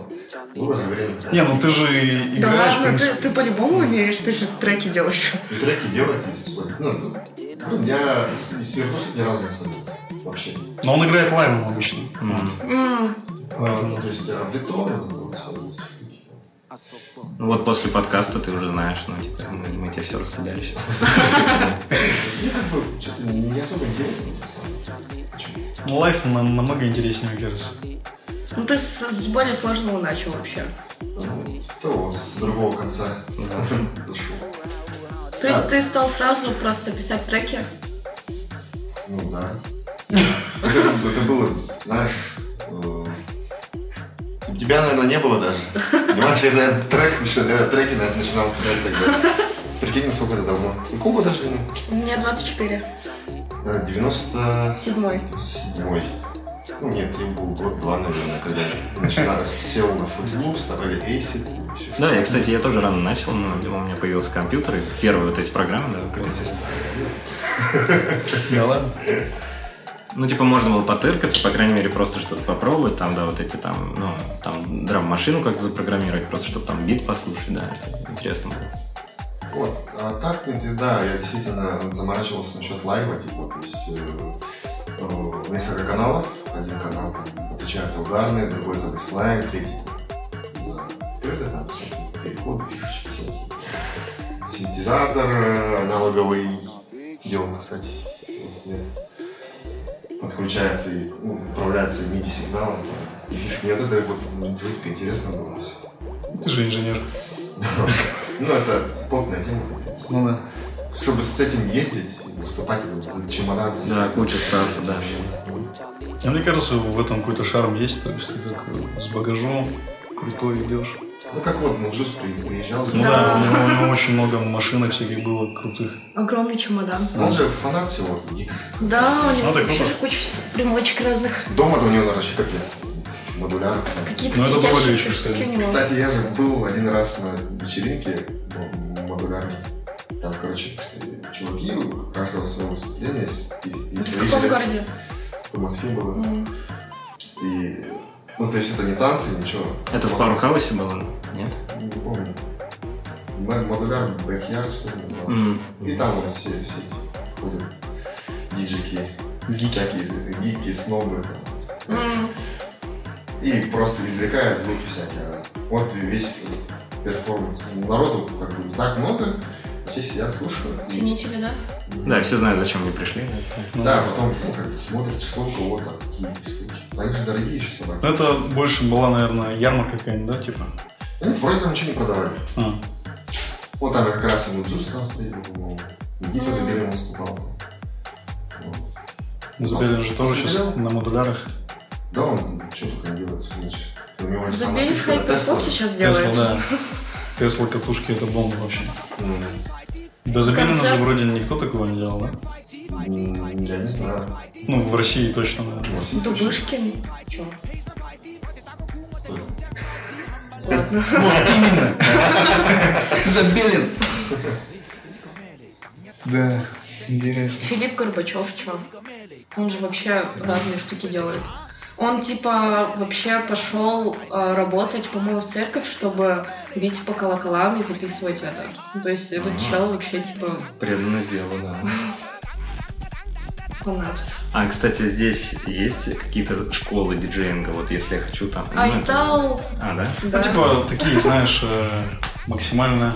было же время. Не, ну ты же Да играешь, в ладно, ты, принципе. ты по-любому умеешь, ты же треки делаешь. И треки делать, если. Ну, ну, ну, я с, с вертушек ни разу не садился. Вообще. Но он играет лайвом обычно. А, ну, то есть, штуки. Ну вот после подкаста ты уже знаешь, ну, типа, мы, мы тебе все рассказали сейчас. Мне как бы что-то не особо интересно, на. Ну, live на- намного интереснее, мне кажется. Ну ты с, с более сложного начал вообще. Ну, то с другого конца дошел. То есть А. ты стал сразу просто писать треки? Ну да. Это, было, знаешь, тебя, наверное, не было даже. Понимаешь, я, наверное, трек, наверное, треки наверное, начинал писать тогда. Прикинь, сколько это давно. Сколько даже? Мне 24. да, 90... Седьмой. 97 Ну нет, им был год-два, наверное, когда начинал, сел на Loops, добавили Acid. Да, я, кстати, я тоже рано начал, но у меня появился компьютер, и первые вот эти программы, да, как. Да ладно? Ну, типа, можно было потыркаться, по крайней мере, просто что-то попробовать, там, да, вот эти там, ну, там, драм-машину как-то запрограммировать, просто чтобы там бит послушать, да, это интересно было. Вот, а так, да, я действительно заморачивался насчет лайва, типа, то есть э, э, несколько каналов, один канал там, отвечает за ударные, другой за бейслайн, третий за переды, там, всякие переходы, фишечки всякие. синтезатор э, аналоговый, где он, кстати, нет, подключается и ну, управляется MIDI сигналом. И фишка. Мне вот это вот ну, жутко интересно было все. Ты же инженер. Ну, это плотная тема, в принципе. Ну да. Чтобы с этим ездить, выступать, чемодан. Да, куча стафа, да. А мне кажется, в этом какой-то шарм есть, то есть ты как э, с багажом крутой идешь. Ну, как вот, ну, при- приезжал. Ну Да. да, у него, у него очень много машинок всяких было крутых. Огромный чемодан. Он же фанат всего. Да, у него Ну, круто. куча примочек разных. Дома-то у него, наверное, еще капец. Модуляр. Какие-то Ну, это светящиеся еще, кстати. Кстати, я же был один раз на вечеринке ну, модулярной. Там, короче, чуваки как раз во своем выступлении, и, и В каком городе? В Москве было. И, ну, то есть это не танцы, ничего. Это в Пауэрхаусе было? Нет? Не помню. Модуляр Backyard, что ли, назывался. Мгм. И там вот все, все эти ходят диджики, всякие гики, снобы. М. И просто извлекают звуки всякие. Вот и весь этот перформанс. Народу как бы не так много, все сидят, слушают. Ценители, да? Да, все знают, зачем они пришли. Ну, Да, потом ну, как бы смотрят, что у кого-то, какие штуки. Они же дорогие еще собаки. Ну, Это больше была, наверное, ярмарка какая-нибудь, да, типа? Они вроде там ничего не продавали. А, Вот там как раз ему джус там стоит, по-моему. Гипо Забелин выступал. Забелин же тоже сейчас на модулярах. Да, он что только не делает. Значит, у него Забелин Тесла. сейчас делает. Тесла, да. Тесла катушки это бомба вообще. М, До Забелина же Концерт. вроде никто такого не делал, да? Я не знаю. Ну, в России точно, да. В России. Дубышкин. Ладно. Забелин! Да, интересно. Филипп Горбачев, чё? Он же вообще разные штуки делает. Он типа вообще пошел э, работать, по-моему, в церковь, чтобы бить по колоколам и записывать это. Ну, то есть этот чел вообще типа Преданность делу, да. фанат. А, кстати, здесь есть какие-то школы диджеинга, вот если я хочу там... ну, это- Айтал, А, да? да. Ну, типа, такие, знаешь, э, максимально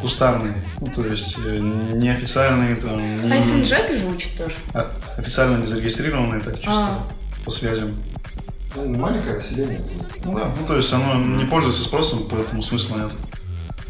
кустарные. Ну, то есть, э, неофициальные, там, не- Айсен Джеки же учит тоже. а, официально не зарегистрированные, так чисто А. по связям. Маленькое население. Ну да, ну то есть оно не пользуется спросом, поэтому смысла нет.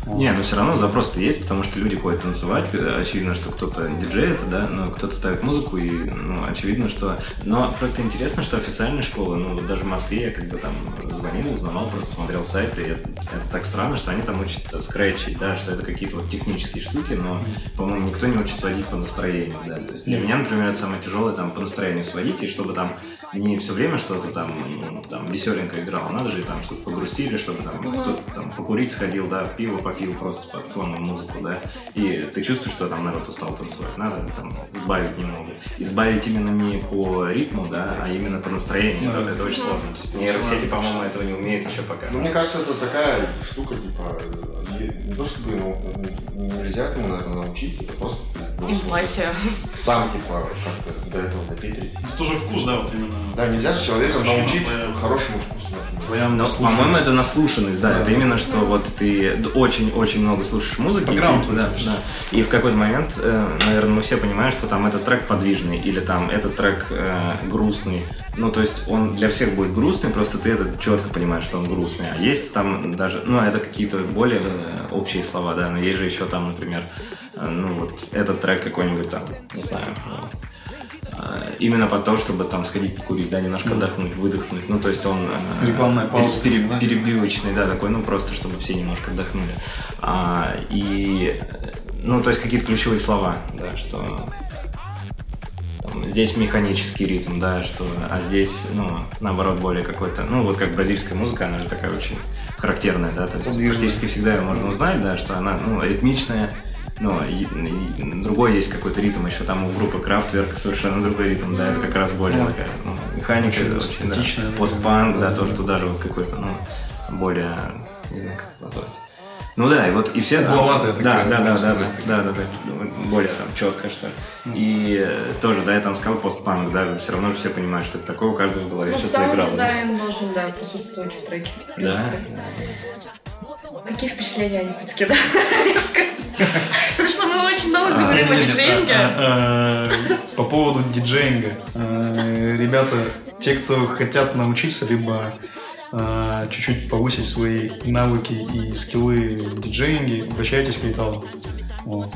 Не, но все равно запрос-то есть, потому что люди ходят танцевать. Очевидно, что кто-то диджеет, да, но кто-то ставит музыку, и, ну, очевидно, что... Но просто интересно, что официальные школы, ну, вот даже в Москве я когда там звонил, узнавал, просто смотрел сайты, и это, это так странно, что они там учат скретчить, да, что это какие-то вот технические штуки, но, по-моему, никто не учит сводить по настроению, да. То есть для меня, например, это самое тяжелое, там, по настроению сводить, и чтобы там не все время что-то там, ну, там веселенько играло, надо же и там что-то погрустили, чтобы там кто-то там покурить сходил, да, пиво попил просто под фоновую музыку, да, и ты чувствуешь, что там народ устал танцевать, надо там сбавить немного. Избавить именно не по ритму, да, а именно по настроению, это, это очень сложно. То есть нейросети, по-моему, этого не умеют еще пока. Ну, мне кажется, это такая штука, типа, не, то чтобы ну, нельзя этому, наверное, научить, это просто Эмпатия. сам, типа, как-то до этого допетрить. Это тоже вкус, да, вот именно. Да, нельзя же человека Совершенно научить твоя- хорошему вкусу. Твоя Но, по-моему, это наслушанность, да. Да. Это именно что вот ты очень-очень много слушаешь музыки. и Бэкграунд ты- да, да. И в какой-то момент, э, наверное, мы все понимаем, что там этот трек подвижный, или там этот трек э, грустный. Ну, то есть он для всех будет грустный, просто ты это четко понимаешь, что он грустный. А есть там даже, ну, это какие-то более э, общие слова, да, но есть же еще там, например, э, ну, вот этот трек какой-нибудь там, не знаю, э, именно под то, чтобы там сходить покурить, да, немножко отдохнуть, выдохнуть. Ну, то есть он... э, Рекламная пауза, пере- пере- перебивочный, да, такой, ну, просто чтобы все немножко отдохнули. А, и, ну, то есть какие-то ключевые слова, да, что там, здесь механический ритм, да, что, а здесь, ну, наоборот, более какой-то, ну, вот как бразильская музыка, она же такая очень характерная, да, то есть Подвижная. практически всегда ее можно узнать, да, что она, ну, ритмичная, ну, и- и другой есть какой-то ритм еще, там у группы Крафтверк совершенно другой ритм, да, это как раз более Ну, такая, ну, механика, очень очень, да. постпанк, да, да. тоже туда же вот какой-то, ну, более, не знаю, как это назвать. Ну да, и вот и все... Угловатая да, такая, да, да, да, да, да, да, да, более там четкая, что ли. И э, тоже, да, я там сказал постпанк, да, все равно же все понимают, что это такое, у каждого в голове Ну, что-то дизайн должен, да, присутствовать в треке. в Да. Какие впечатления о Якутске, да? Потому что мы очень долго говорим о Не-не-не, диджейнге. а, а, По поводу диджеинга. А, Ребята, те, кто хотят научиться, либо а, чуть-чуть повысить свои навыки и скиллы в диджеинге, обращайтесь к. Вот.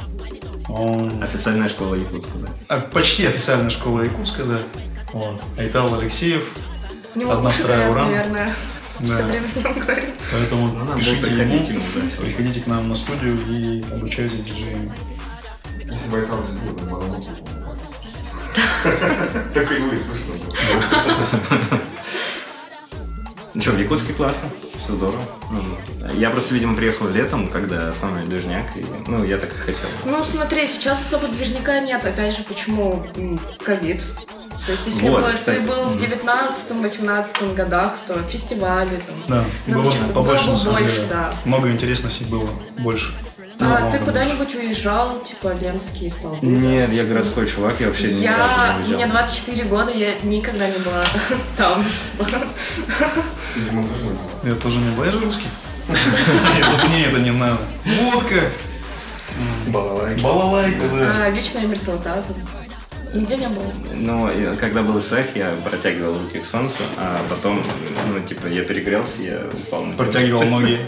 Он Официальная школа Якутска, да. а, почти официальная школа Якутска, да. Вот. Айтал Алексеев. У него Одна, вторая, горят, ура. наверное. Да. Все время говорим. Поэтому Ну, пишите приходить ему, да, приходите к нам на студию и обучайтесь диджеингу. Если бы это сделал, то монолог бы. Такой не слышно было. Ну что, в Якутске классно, все здорово. Ну, я просто, видимо, приехал летом, когда основной движняк, и, ну, я так и хотел. Ну, смотри, сейчас особо движника нет. Опять же, почему ковид? То есть, если Вот, бы кстати. ты был в Мгм. 19-18 годах, то фестивали там. Да, Ну, было побольше, было на самом больше, деле. да. Много интересностей было, больше. А Намного ты куда-нибудь уезжал, типа Ленские столбы? Нет, я городской чувак, я вообще ни разу Я, не мне 24 года, я никогда не была там. Я тоже не был, я же русский. Нет, вот мне это не надо. Водка, Балалайка. балалайка, да. А, вечная мерзлота. Нигде не было. Но я- когда был ИСЭХ, я протягивал руки к солнцу, а потом, ну, типа, я перегрелся, я упал на землю. Протягивал ноги.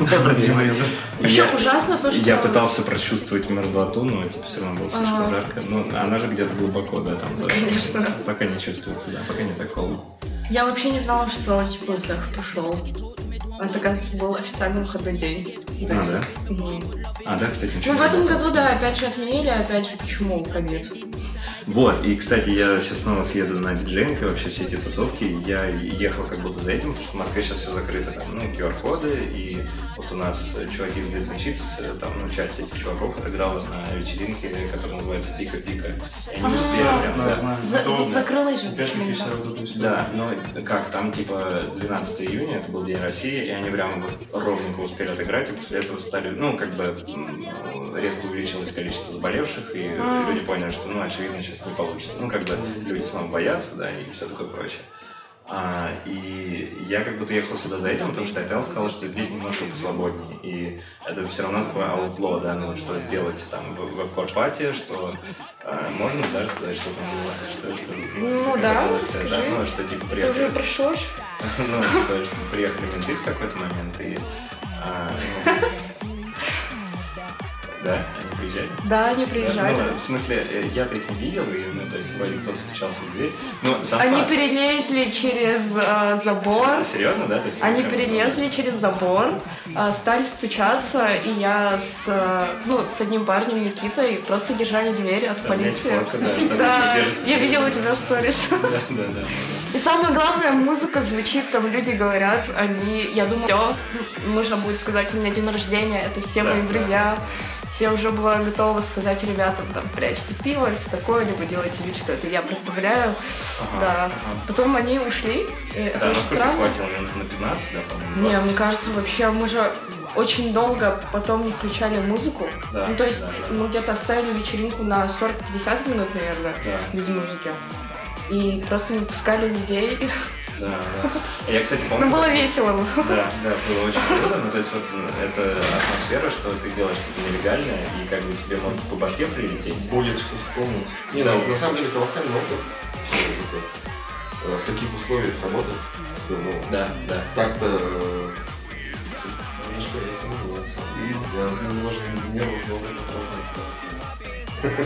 И Вообще я- ужасно то, что... Я пытался прочувствовать мерзлоту, но типа все равно было слишком жарко. Ну, она же где-то глубоко, да, там за. Конечно. Пока не чувствуется, да, пока не так холодно. Я вообще не знала, что типа Усах пошел. Это, кажется, был официальный выходной день. А, да? Мгм. А, да, кстати, Ну, в этом году, да, опять же отменили, опять же, почему ковид? Вот, и, кстати, я сейчас снова съеду на диджейнг и вообще все эти тусовки. Я ехал как будто за этим, потому что в Москве сейчас все закрыто, там, ну, QR-коды, и вот у нас чуваки из Chips, э, там, ну, часть этих чуваков отыграла на вечеринке, которая называется Пика-Пика. И они успели прям, да. закрылась же. Да, ну как, там типа 12 июня, это был День России, и они прям вот ровненько успели отыграть, и после этого стали, ну, как бы резко увеличилось количество заболевших, и люди поняли, что, ну, очевидно, сейчас не получится. Ну, как бы люди снова боятся, да, и все такое прочее. А, и я как будто ехал сюда за этим, потому что Айтел сказал, что здесь немножко посвободнее. И это все равно такое аутло, да, ну, что сделать там в, в корпате, что а, можно, да, рассказать, что там было, что, что Ну как да, это всё, да, ну, что типа Ты уже приехали, прошел? ну, типа, что приехали менты в какой-то момент, и а, ну, да, они приезжали. Да, они приезжали. ну, в смысле, э, я-то их не видел, и, ну, то есть, вроде кто-то стучался в дверь. Ну, сам Они факт. перелезли через э, забор. Серьезно, да? То есть, Они прям- перелезли через забор, а, стали стучаться, и я с, э, ну, с одним парнем Никитой просто держали дверь от Да, полиции. фотка, да, Да, я видела у тебя сторис. Да, да, да. И самое главное, музыка звучит, там люди говорят, они, я думаю, все, нужно будет сказать, у меня день рождения, это все Да, мои да. Все уже была готова сказать ребятам, там, прячьте пиво, все такое, либо делайте вид, что это я представляю, Ага, да. ага. Потом они ушли, и это Да, очень насколько странно. хватило? Минут на 15, да, по-моему? Не, 20? мне кажется, вообще мы же очень долго потом не включали музыку. Да, ну, то есть да, да. мы где-то оставили вечеринку на 40-50 минут, наверное, Да. без музыки. И просто не пускали людей. Да, да. Я, кстати, помню... Ну, было весело. Да, да, было очень круто. Ну, то есть, вот м, это атмосфера, что ты делаешь что-то нелегальное, и как бы тебе может по башке прилететь. Будет что вспомнить. Не, ну, на самом деле колоссальный опыт. Э, В таких условиях работать. ну, Да, да. Так-то э, немножко я этим занимался. Я немножко нервов много потрачивал.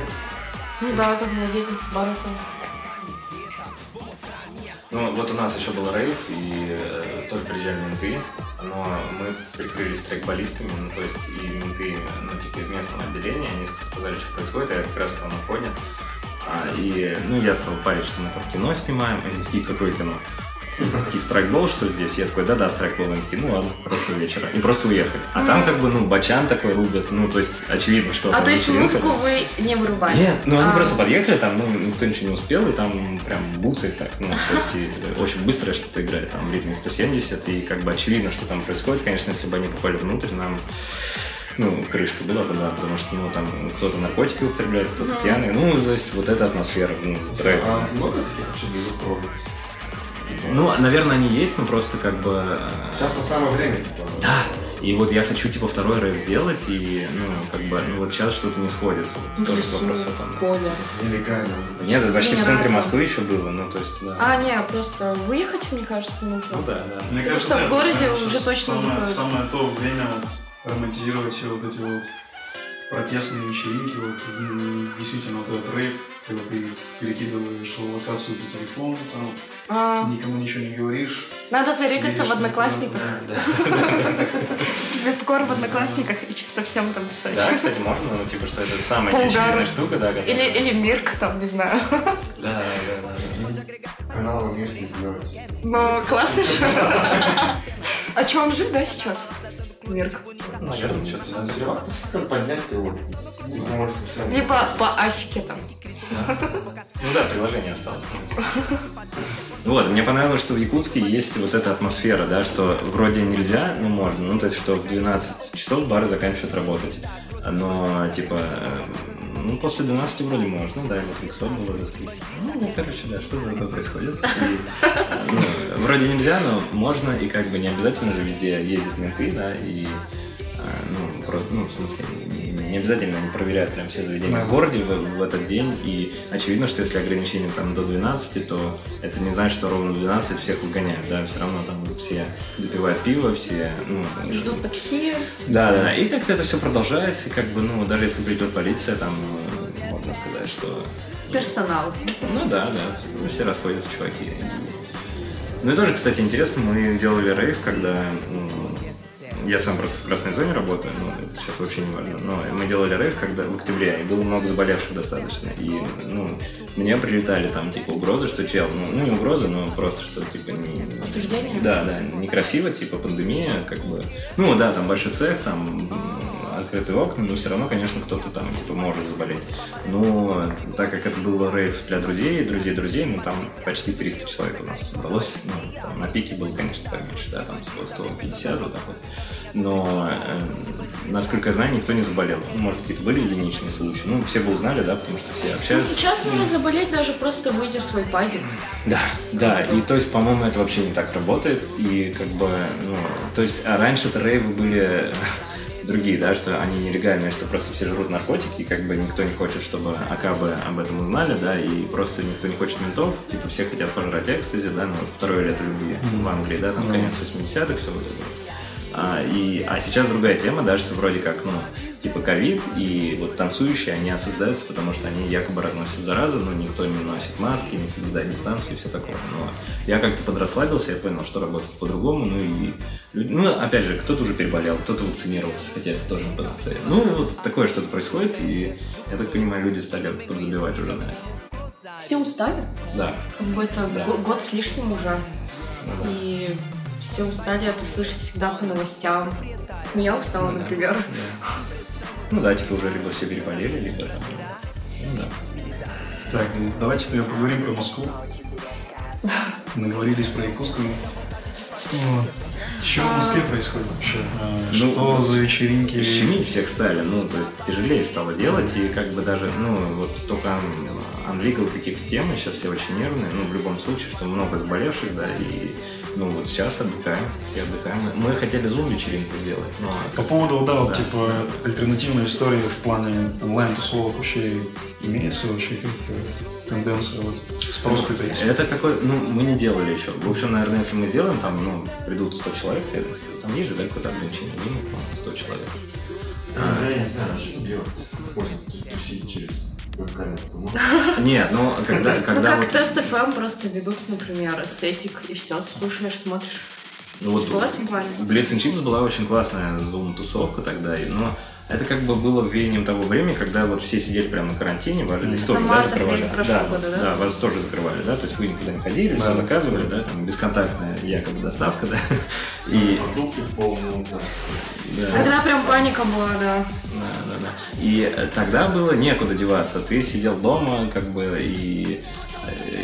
Ну да, как владелец бара там. Ну, вот у нас еще был рейв, и э, тоже приезжали менты, но мы прикрылись трекболистами, ну, то есть и менты, ну, типа, из местного отделения, они сказали, что происходит, а я как раз стал на фоне. А, и, ну, я стал парить, что мы там кино снимаем, и они такие, какое кино? Такие, страйкбол, что здесь? Я такой, да-да, страйкбол. Они такие, ну ладно, хорошего вечера. И просто уехали. А там как бы, ну, бачан такой рубят, ну, то есть, очевидно, что А там то есть музыку вы не вырубали? Нет, ну они А. просто подъехали, там, ну, никто ничего не успел, и там прям буцает так, ну, то есть, и очень быстро что-то играет, там, в ритме 170, и как бы очевидно, что там происходит, конечно, если бы они попали внутрь, нам, ну, крышка была бы, да, потому что, ну, там, кто-то наркотики употребляет, кто-то пьяный, ну, то есть, вот эта атмосфера, ну, трэп. А много таких вообще движух проводится? Ну, наверное, они есть, но просто как бы... э, Сейчас-то самое время, типа. Да, И вот я хочу, типа, второй рейв сделать, и, ну, как бы, ну, вот сейчас что-то не сходится. Вот, тоже вопрос о в том. поле. Нелегально. Нет, это почти в центре. Москвы еще было, ну, то есть, да. А, не, просто выехать, мне кажется, нужно. Ну, да, да. Мне Потому кажется, что в городе да, уже сейчас точно самое, самое то время вот романтизировать все вот эти вот протестные вечеринки, вот действительно вот этот рейв, когда ты перекидываешь локацию по телефону, там А, никому ничего не говоришь. надо зарегаться в одноклассниках. Веб-кор в одноклассниках и чисто всем там писать. Да, кстати, можно, ну, типа, что это самая очевидная штука, да, Или, или Мирк, там, не знаю. Да, да, да, да. Каналы мир не. Но классно же. А что, он жив, да, сейчас? Мирк. Наверное, что-то как поднять ты его. Либо по Асике там. Ну да, приложение осталось. Вот, мне понравилось, что в Якутске есть вот эта атмосфера, да, что вроде нельзя, ну можно, ну то есть, что в 12 часов бары заканчивают работать. Но, типа, э, ну, после 12 вроде можно, да, вот Виксор был раскрыт. Ну, короче, да, что за такое происходит. Э, ну, вроде нельзя, но можно, и как бы не обязательно же везде ездят менты, да, и ну, про- ну, в смысле, не, не обязательно они проверяют прям все заведения Да. в городе в, в этот день, и очевидно, что если ограничение там до 12, то это не значит, что ровно в 12 всех выгоняют, да, все равно там все допивают пиво, все, ну, Ждут такси. да, да, и как-то это все продолжается, и как бы, ну, даже если придет полиция, там, ну, можно сказать, что Персонал. ну да, да, все расходятся, чуваки. Ну и тоже, кстати, интересно, мы делали рейв, когда ну, я сам просто в красной зоне работаю, ну, это сейчас вообще не важно, но мы делали рейв, когда в октябре, и было много заболевших достаточно, и, ну, мне прилетали там, типа, угрозы, что чел, ну, ну, не угрозы, но просто, что, типа, не... Осуждение? Да, да, некрасиво, типа, пандемия, как бы, ну, да, там большой цех, там открытые окна, но все равно, конечно, кто-то там, типа, может заболеть. Но так как это был рейв для друзей, друзей друзей, ну, там почти 300 человек у нас собралось. Ну, там на пике было, конечно, поменьше, да, там всего 150, вот так вот. Но, э, насколько я знаю, никто не заболел. Ну, может, какие-то были единичные случаи. Ну, все бы узнали, да, потому что все Ну, общаются. сейчас можно заболеть даже просто выйти в свой пазик. Да, да, и то есть, по-моему, это вообще не так работает, и как бы, ну, то есть, а раньше-то рейвы были другие, да, что они нелегальные, что просто все жрут наркотики, и как бы никто не хочет, чтобы АКБ об этом узнали, да, и просто никто не хочет ментов, типа все хотят пожрать экстази, да, ну, второе лето любви в Англии, да, там конец 80-х, все вот это. А, и, а сейчас другая тема, да, что вроде как, ну, типа ковид, и вот танцующие, они осуждаются, потому что они якобы разносят заразу, но никто не носит маски, не соблюдает дистанцию и все такое. Но я как-то подрасслабился, я понял, что работает по-другому, ну и, ну, опять же, кто-то уже переболел, кто-то вакцинировался, хотя это тоже не панацея. Ну, вот такое что-то происходит, и, я так понимаю, люди стали подзабивать уже на это. Все устали. Да. Как бы это Да. го- год с лишним уже. Ну да. И все устали это слышать всегда по новостям. Ну, я устала, например. Да. Ну да, типа уже либо все переболели, либо там, ну да. Так, ну, давайте тогда поговорим про Москву. Наговорились про Якутскую. Что в Москве происходит вообще? А, Ну, Что за вечеринки? Щемить всех стали, ну, то есть тяжелее стало делать, и как бы даже, ну, вот только Unlegal какие-то темы, сейчас все очень нервные, ну, в любом случае, что много заболевших, да, и, ну, вот сейчас отдыхаем, все отдыхаем. Мы хотели зум-вечеринку сделать, но... По поводу, да, вот, Да. типа, альтернативной истории в плане онлайн-тусовок вообще имеется вообще какая-то тенденция, вот, спрос какой-то есть? Это какой, ну, мы не делали еще. В общем, наверное, если мы сделаем, там, ну, придут 100 человек, там есть же, да, какое-то ограничение, минимум, по-моему, 100 человек. Я не знаю, что делать. Можно тусить через. Ну, Нет, ну, когда, Ну, когда как вот... тест FM просто ведут, например, эстетик, и все, слушаешь, смотришь. Ну, вот В этом плане. Blitz and Chips была очень классная зум-тусовка тогда, и, но это как бы было веянием того времени, когда вот все сидели прямо на карантине, вас здесь тоже, да, закрывали. да, года, да? да, вас тоже закрывали, да, то есть вы никуда не ходили, все Да. заказывали, да, там бесконтактная якобы доставка, да, и Продукты полные, да. да. Когда прям паника была, да. Да, да, да. И тогда было некуда деваться. Ты сидел дома, как бы, и,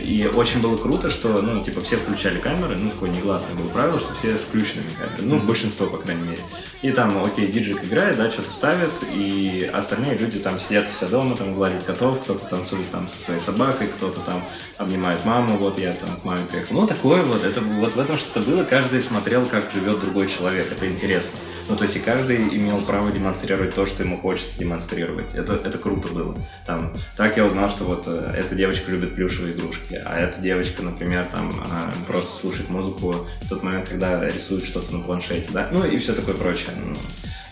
и очень было круто, что, ну, типа, все включали камеры, ну, такое негласное было правило, что все с включенными камерами, ну, большинство, по крайней мере. И там, окей, диджик играет, да, что-то ставит, и остальные люди там сидят у себя дома, там гладят котов, кто-то танцует там со своей собакой, кто-то там обнимает маму, вот я там к маме приехал. Ну, такое вот, это вот в этом что-то было, каждый смотрел, как живет другой человек, это интересно. Ну, то есть и каждый имел право демонстрировать то, что ему хочется демонстрировать. Это, это круто было. Там, так я узнал, что вот э, эта девочка любит плюшевые игрушки, а эта девочка, например, там она просто слушает музыку в тот момент, когда рисует что-то на планшете, да, ну и все такое прочее. Ну,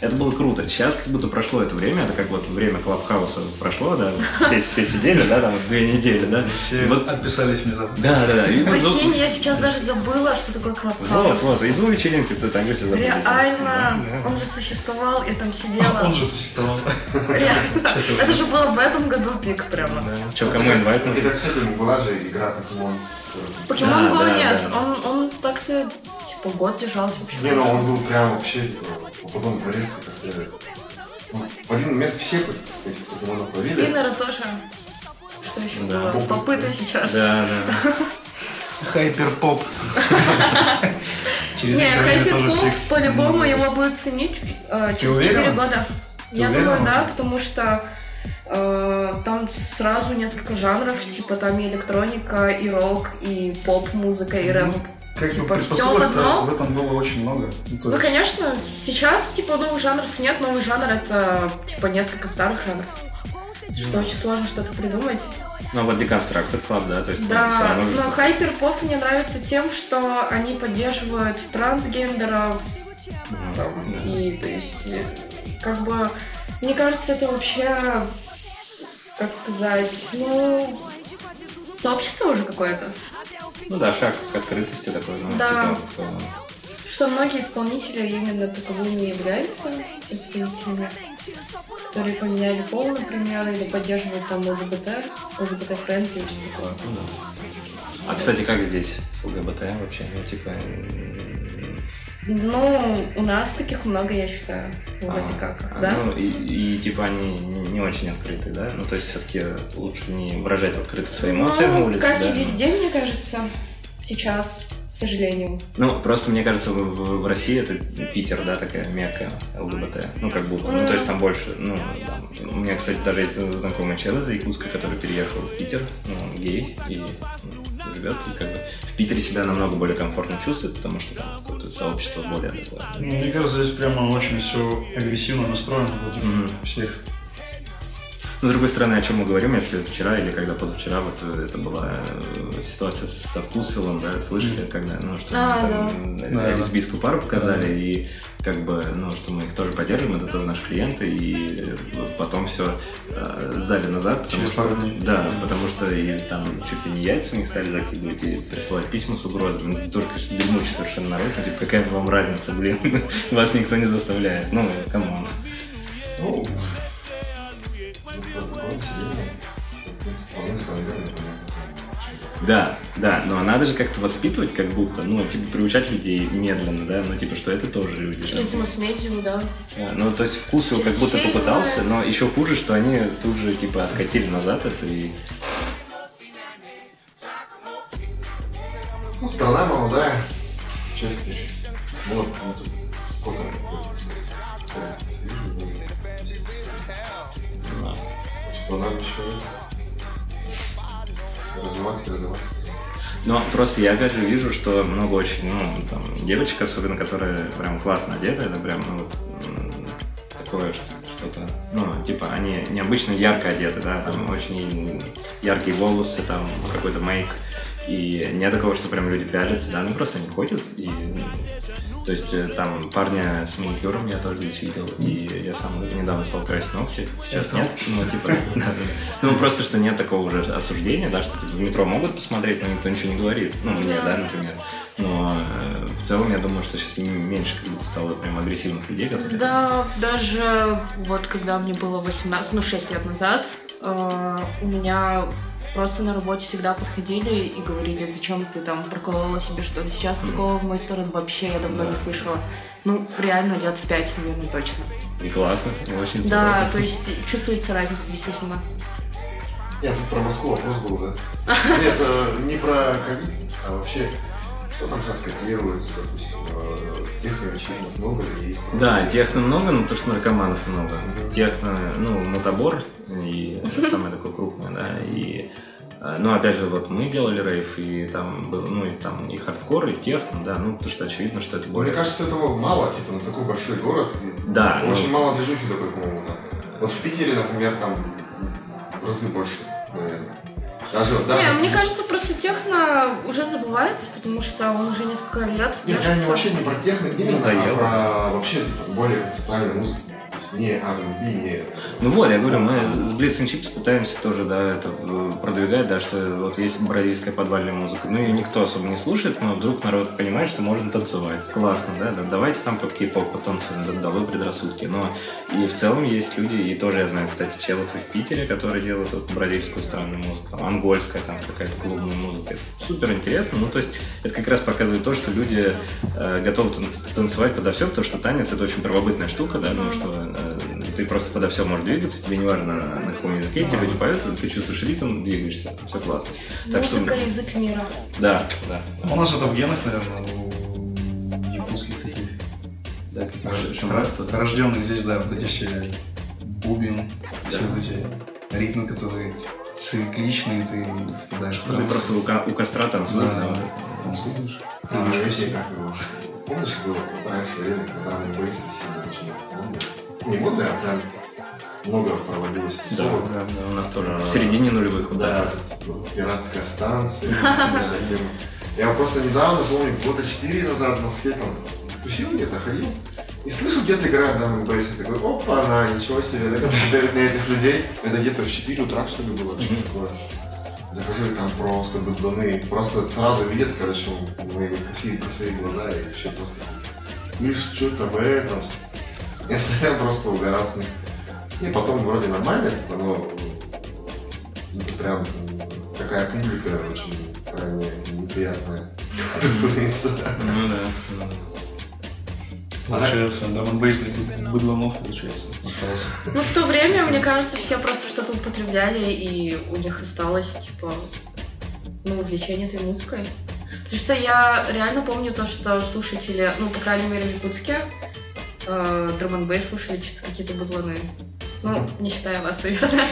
это было круто. Сейчас как будто прошло это время, это как вот время Клабхауса прошло, да, все, все сидели, да, там вот две недели, да. Все И вот, отписались внезапно. да, да, да. И вот Прикинь, я сейчас даже забыла, что такое вот, Клабхаус. вот, и звук вечеринки ты там говоришь, забыли. Реально, Да, он же существовал, я там сидела. Он же существовал. Реально. Это же было в этом году пик прямо. да. Че, кому инвайт Это нужен? как с этим была же игра покемон. Покемон да, нет, он, он так-то, типа, год держался вообще. Не, ну он был прям вообще, типа, потом резко как-то... ну, В один момент все этих покемонов ловили. Спиннеры тоже. Что еще Да. было? Попыты сейчас. Да, да. Хайперпоп. Через Не, всех по-любому его будут ценить э, через уверена? 4 года. Ты Я уверена? думаю, да, потому что э, там сразу несколько жанров, типа там и электроника, и рок, и поп-музыка, и рэп. Ну, Как бы Типа, в предпосылок одном? в этом было очень много. Ну, Ну, есть- конечно, сейчас, типа, новых жанров нет. Новый жанр — это, типа, несколько старых жанров. Что очень сложно что-то придумать. Ну, вот Deconstructor Club, да, то есть Да, но хайперпоп мне нравится тем, что они поддерживают трансгендеров, там, и, то есть, как бы, мне кажется, это вообще, как сказать, ну, сообщество уже какое-то. Ну да, шаг к открытости такой, ну, Да. типа, вот, э, Что многие исполнители именно таковыми являются представителями, которые поменяли пол, например, или поддерживают там ЛГБТ, ЛГБТ- friendly и все такое. ну да. А, кстати, как здесь с ЛГБТ вообще? Ну, типа... м, Ну, у нас таких много, я считаю, вроде а, как, а, да? Ну, и, и, типа они не, не очень открыты, да? Ну, то есть все-таки лучше не выражать открыто свои эмоции на ну, улице, как да? и везде, мне кажется, сейчас, к сожалению. Ну, просто мне кажется, в, в- в России это Питер, да, такая мекка ЛГБТ. Ну, как будто. Ну, то есть там больше, ну, там, у меня, кстати, даже есть знакомый чел из Якутска, который переехал в Питер, ну, он гей, и ну, живет, и как бы в Питере себя намного более комфортно чувствует, потому что там какое-то сообщество более такое. Мне кажется, здесь прямо очень все агрессивно настроено против Мгм. всех. Но, с другой стороны, о чем мы говорим, если вчера или когда позавчера, вот э, это была э, ситуация со вкусвиллом, да, слышали, когда, ну, что А, там да. э, Да. лесбийскую пару показали, и как бы, ну, что мы их тоже поддерживаем, это тоже наши клиенты, и потом все сдали назад, потому Через что, пару дней. да, потому что и там чуть ли не яйцами их стали закидывать и присылать письма с угрозами. Ну, тоже, конечно, дремучий совершенно народ, ну, типа, какая вам разница, блин, вас никто не заставляет, ну, come on. Ну, Да, да, но надо же как-то воспитывать, как будто, ну, типа, приучать людей медленно, да, ну, типа, что это тоже люди. Через да. масс-медиа, да. Да, Ну, то есть вкус его как будто попытался, но еще хуже, что они тут же, типа, откатили назад это и... Ну, страна молодая. Че теперь? Вот, ну, тут сколько что надо еще развиваться развиваться. Но просто я опять же вижу, что много очень, ну, там, девочек, особенно, которые прям классно одеты, это прям, ну, вот, такое что- что-то, ну, типа, они необычно ярко одеты, да, там очень яркие волосы, там, какой-то мейк, и нет такого, что прям люди пялятся, да, ну, просто они ходят, и, ну, то есть, э, там, парня с маникюром я тоже здесь видел, и я сам недавно стал красить ногти, сейчас нет, ну, типа, да, да. ну, просто, что нет такого уже осуждения, да, что, типа, в метро могут посмотреть, но никто ничего не говорит, ну, мне, да, например, но э, в целом я думаю, что сейчас меньше как будто стало прям агрессивных людей, которые... Да, даже вот когда мне было 18, ну 6 лет назад, э, у меня просто на работе всегда подходили и говорили, зачем ты там проколола себе что-то. Сейчас такого в мою сторону вообще я давно не слышала. Ну, реально лет пять, наверное, точно. И классно, и очень Да, здорово. то есть чувствуется разница действительно. Нет, тут про Москву вопрос был, да? Нет, э, не про ковид, а вообще, что там сейчас котируется, допустим, э, техно-вечеринок много и... Да, техно много, но то, что наркоманов много. Техно, ну, Mutabor, и это самое такое крупное, да, и А, Ну, опять же, вот мы делали рейв, и там был, ну, и там и хардкор, и техно, да, ну, потому что очевидно, что это Мне более... кажется, этого мало, типа, на такой большой город. Да, Очень ну- мало движухи такой, по-моему, да. Вот в Питере, например, там в разы больше, наверное. Даже, даже... Не, мне кажется, просто техно уже забывается, потому что он уже несколько лет Нет, я не, держится. вообще не про техно именно, Надоело. а про вообще более концептуальную музыку. Есть не R&B, не... Ну вот, я говорю, мы с Blitz and Chips пытаемся тоже, да, это э, продвигать, да, что вот есть бразильская подвальная музыка. Ну, ее никто особо не слушает, но вдруг народ понимает, что можно танцевать. Классно, да, да, давайте там под кей-поп потанцуем, да, долой предрассудки. Но и в целом есть люди, и тоже я знаю, кстати, челов в Питере, которые делают вот бразильскую странную музыку, там, ангольская, там, какая-то клубная музыка. Это супер интересно, ну, то есть это как раз показывает то, что люди э, готовы тан- танцевать подо все, потому что танец это очень первобытная штука, да, ну, что ты просто подо все можешь двигаться, тебе не важно на, на каком языке тебе не поют, ты чувствуешь ритм, двигаешься, все классно. Так что, Музыка, язык мира. да, да, У нас это в генах, наверное, у якутских таких. да, как ш- шаманство, да. Рожденных здесь, да, вот эти все бубен, все вот эти ритмы, которые цикличные, ты впадаешь в Ты транс. просто у, ко- у костра танцуешь, Да, да. Танцуешь. А, песню. как помнишь, вот раньше время, когда бейсы сильно очень модные? Не модные, а прям много проводилось Да, тусовок. да, да, у нас тоже А, в середине нулевых вот Да, так. пиратская станция. Я просто недавно, помню, года четыре назад в Москве там тусил где-то, ходил. И слышу, где-то играет драм бейс. Я такой, опа, на, ничего себе, да, смотреть на этих людей. Это где-то в 4 утра, что ли, было, что такое. Захожу, и там просто бедуны, просто сразу видят, короче, мои косые, косые глаза, и вообще просто, слышь, что-то в этом. Я стоял просто угорал с них. И потом вроде нормально, типа, но это прям такая публика очень крайне неприятная тусуется. Ну да. Получается, драм бейс быдланов, получается, остался. Ну, в то время, мне кажется, все просто что-то употребляли, и у них осталось, типа, ну, увлечение этой музыкой. Потому что я реально помню то, что слушатели, ну, по крайней мере, в Якутске, э, драм н бейс слушали чисто какие-то будланы. Ну, не считая вас, наверное.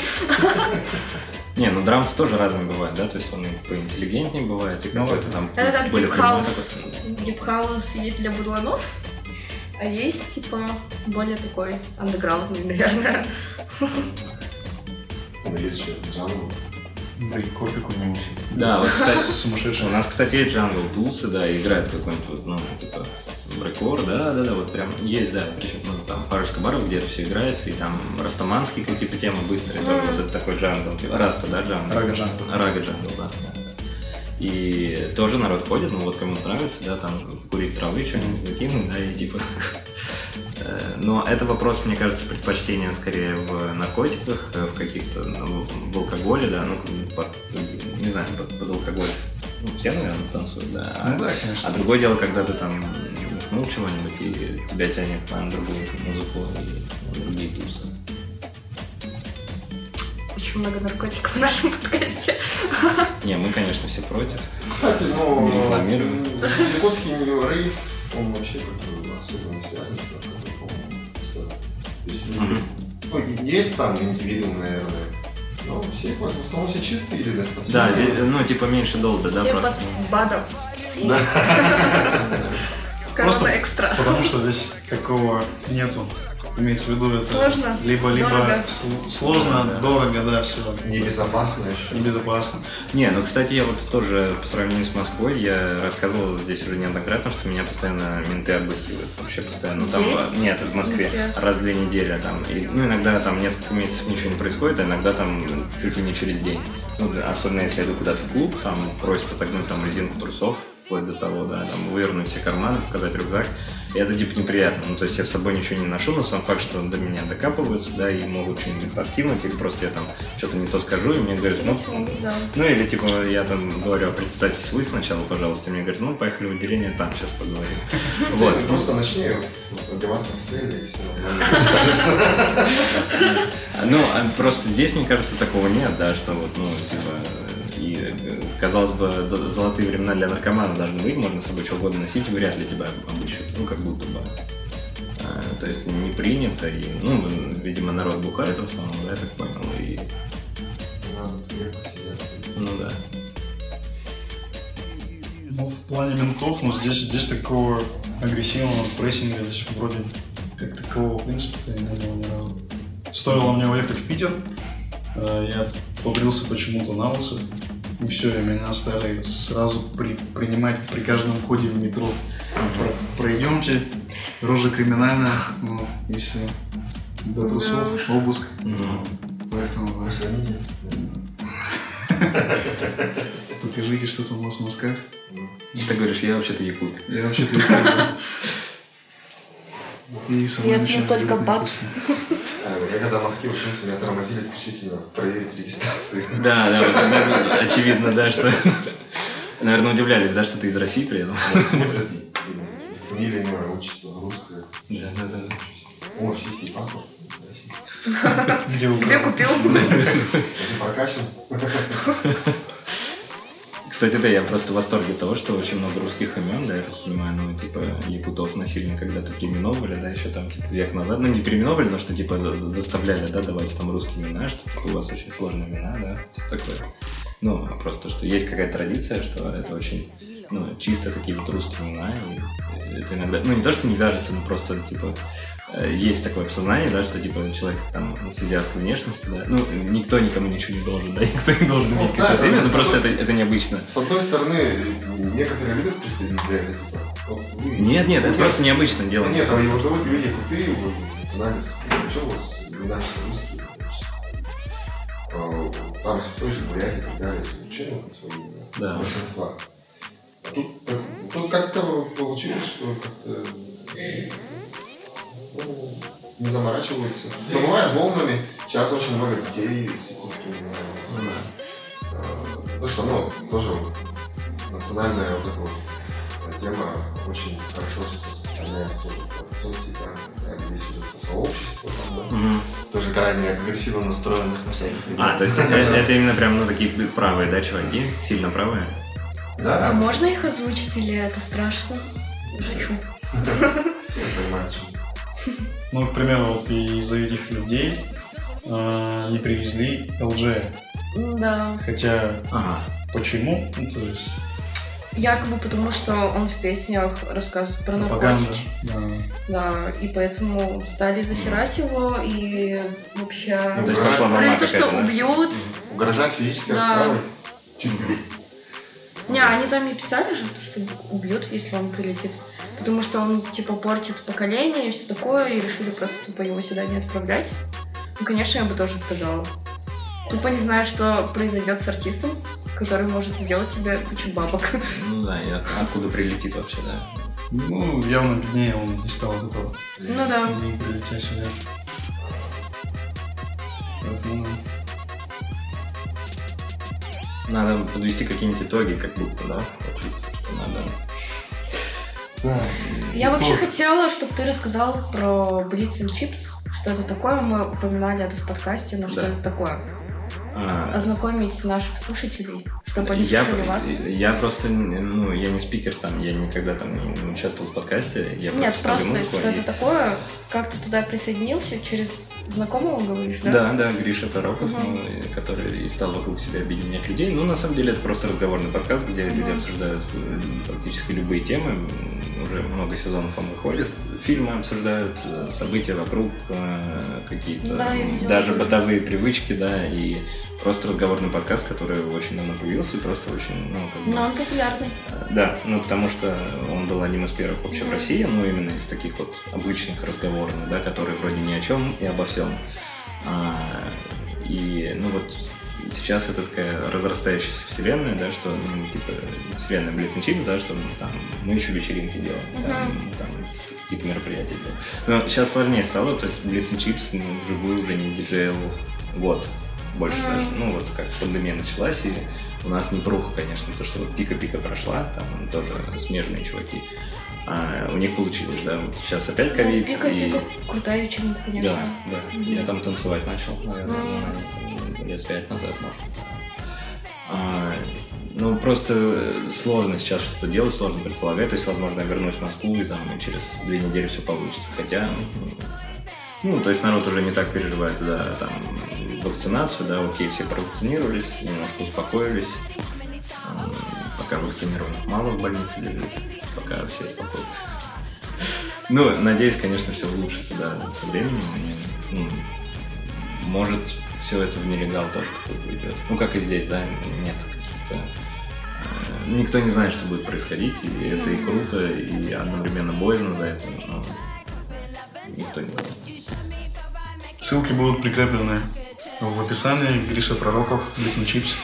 Не, ну drums тоже разные бывают, да, то есть он и поинтеллигентнее бывает, и Ну, какой-то там Это как deep house. Deep house есть для будланов, а есть, типа, более такой андеграундный, наверное. Ну, есть еще жанр. Breakcore какой-нибудь. Да, вот, кстати, Сумасшедший. У нас, кстати, есть jungle тусы, да, и играет какой-нибудь, вот, ну, типа, breakcore, да, да, да, вот прям есть, да, причем, ну, там парочка баров, где это все играется, и там растаманские какие-то темы быстрые, тоже вот это такой jungle, раста, да, jungle? Ragga jungle. Ragga jungle, да. И тоже народ ходит, ну вот кому нравится, да, там курить травы, что-нибудь закинуть, да, и типа... э, Но это вопрос, мне кажется, предпочтения скорее в наркотиках, э, в каких-то, ну, в алкоголе, да, ну, под, не знаю, под, под алкоголь. Ну, все, наверное, танцуют, да. А- Ну да, а конечно. другое дело, когда ты там нюхнул чего-нибудь, и тебя тянет на другую музыку и на другие тусы. Очень много наркотиков в нашем подкасте. Не, мы, конечно, все против. Кстати, ну, якутский рейв, он вообще как-то особо не связан с наркотиком, То есть, ну, есть там индивидуум, наверное, но все в основном все чистые пацаны. Да, ну, типа меньше долда, да, Все просто. под БАДом. И Просто экстра. Потому что здесь такого нету. Имеется в виду это Сложно, либо либо дорого. сл- сложно, Да. дорого, да, все. Небезопасно еще. Небезопасно. Не, ну, кстати, я вот тоже по сравнению с Москвой, я рассказывал здесь уже неоднократно, что меня постоянно менты обыскивают. Вообще постоянно. Ну, там, Здесь? а, нет, в Москве. В Москве. Раз в две недели там. И, ну, иногда там несколько месяцев ничего не происходит, а иногда там чуть ли не через день. Ну, особенно если я иду куда-то в клуб, там просят отогнуть там резинку трусов, вплоть до того, да, там вывернуть все карманы, показать рюкзак. И это типа неприятно. Ну, то есть я с собой ничего не ношу, но сам факт, что до меня докапываются, да, и могут что-нибудь подкинуть, или просто я там что-то не то скажу, и мне говорят, ну, Да. ну или типа я там говорю, «А представьтесь вы сначала, пожалуйста. И мне говорят, ну поехали в отделение, там сейчас поговорим. Вот. Просто начни одеваться в цель и все. Ну, а просто здесь, мне кажется, такого нет, да, что вот, ну, типа, и, э, казалось бы, золотые времена для наркомана должны быть, можно с собой что угодно носить, и вряд ли тебя обыщут, ну, как будто бы. А, то есть не принято, и, ну, видимо, народ бухает в основном, я так понял, и. Ну да. Ну, в плане ментов, ну, здесь, здесь такого агрессивного прессинга здесь вроде как такового, в принципе-то, не было. Стоило мне уехать в Питер, э, я побрился почему-то на лысо, и все, и меня стали сразу при, принимать при каждом входе в метро. Про- пройдемте, рожа криминальная, ну, и все. До трусов, обыск. Поэтому сравните. покажите, что там у вас в мозгах. Ты говоришь, я вообще-то якут. Я вообще-то сама Нет, начинаю ну только бат. невкусно. А, Я когда в Москве учился, меня тормозили исключительно проверить регистрацию. Да, да, очевидно, да, что... Наверное, удивлялись, да, что ты из России приехал. Фамилия, имя, отчество русское. Да, да, да. О, российский паспорт. Где? Где купил? Ты прокачан? Кстати, да, я просто в восторге того, что очень много русских имен, да, я так понимаю, ну, типа, якутов насильно когда-то переименовывали, да, еще там, типа, век назад, ну, не переименовывали, но что, типа, за- заставляли, да, давать там русские имена, что, типа, у вас очень сложные имена, да, все такое. Ну, просто, что есть какая-то традиция, что это очень, ну, чисто такие вот русские имена, и это иногда, ну, не то, что не вяжется, но просто, типа, э, есть такое в сознании, да, что, типа, человек там с азиатской внешностью, да, ну, никто никому ничего не должен, да, никто не должен Ну, иметь да, какое-то да, имя, ну, просто это, это необычно. С одной стороны, некоторые любят пристыдить за это, типа, вы- Нет, нет, это Нет. просто необычно дело. Да нет, а его зовут люди крутые, вы национальные. Что у вас иначе русские? А, Там же в той же Бурятии и так далее. Ничего не свои имена. Да. Большинства. Тут, тут как-то получилось, что как-то ну, не заморачиваются. Но бывает волнами. Сейчас очень много детей с якутскими. Ну да. А, Ну что, ну, тоже национальная вот эта вот э, тема очень хорошо сейчас распространяется тоже по соцсетям, где ведется сообщество, там, да, Мгм. тоже крайне агрессивно настроенных на всяких людей. А, то есть э- это именно прям, ну, такие правые, да, чуваки? Сильно правые? А Да, можно их озвучить или это страшно? Шучу. все понимают, что Ну, к примеру, вот из-за этих людей а, не привезли LG. Да. Хотя, почему? Ну, то есть, Якобы потому, что он в песнях рассказывает про наркотики. Да. Да, и поэтому стали засирать его и вообще... Ну, то есть пошла волна то, что убьют. угрожать физической Да. расправой чуть ли. Не, они там и писали же, что убьют, если он прилетит. Потому что он, типа, портит поколение и все такое, и решили просто тупо его сюда не отправлять. Ну, конечно, я бы тоже отказала. Тупо не знаю, что произойдет с артистом, который может сделать тебе кучу бабок. Ну да, и от- откуда прилетит вообще, да. Ну, явно беднее он не стал от этого. Ну да. Не прилетя сюда. Поэтому, Надо подвести какие-нибудь итоги, как будто, да? Чувствую, что надо. Я вообще хотела, чтобы ты рассказал про Blitz and Chips. Что это такое? Мы упоминали это в подкасте, но что Да. это такое? А, Ознакомить наших слушателей, чтобы они я, слушали вас. я просто, ну, я не спикер там, я никогда там не, участвовал в подкасте, я Нет, просто музыку что и- такое? Как ты туда присоединился? Через знакомого говоришь, да? Да, да, Гриша Тароков, Мгм. ну, который и стал вокруг себя объединять людей. Ну, на самом деле, это просто разговорный подкаст, где люди Мгм. обсуждают э, практически любые темы. Уже много сезонов он выходит. Фильмы обсуждают, э, события вокруг, э, какие-то Да, даже бытовые привычки, да, и просто разговорный подкаст, который очень давно появился и просто очень, ну, как бы, Но он популярный. да, ну потому что он был одним из первых вообще в Мгм. России, ну именно из таких вот обычных разговорных, да, которые вроде ни о чем и обо всем. А, и ну вот сейчас это такая разрастающаяся вселенная, да, что ну, типа вселенная Chips, да, что ну, там мы еще вечеринки делаем, там, там какие-то мероприятия делаем. Но сейчас сложнее стало, то есть and Chips ну, вживую уже не диджейл год больше Мгм. даже. Ну вот как пандемия началась, и у нас не пруха, конечно, то, что вот пика-пика прошла, там тоже смежные чуваки. А у них получилось, да, вот сейчас опять ковид. Ну, пика, и- пика, крутая вечеринка, конечно. Да, да. Мгм. Я там танцевать начал, наверное, Мгм. Лет пять назад, может. А, ну, просто сложно сейчас что-то делать, сложно предполагать. То есть, возможно, я вернусь в Москву, и там через две недели все получится. Хотя, ну, Ну, то есть народ уже не так переживает, да, там, вакцинацию, да, окей, все провакцинировались, немножко успокоились. Пока вакцинированных мало в больнице лежит, пока все спокойны. Ну, надеюсь, конечно, все улучшится, да, со временем. И, ну, может, все это в нелегал тоже какой-то уйдет. Ну, как и здесь, да, нет каких-то... э, Никто не знает, что будет происходить, и это и круто, и одновременно боязно за это, но никто не знает. Ссылки будут прикреплены в описании. Гриша Пророков, Лисный Чипс.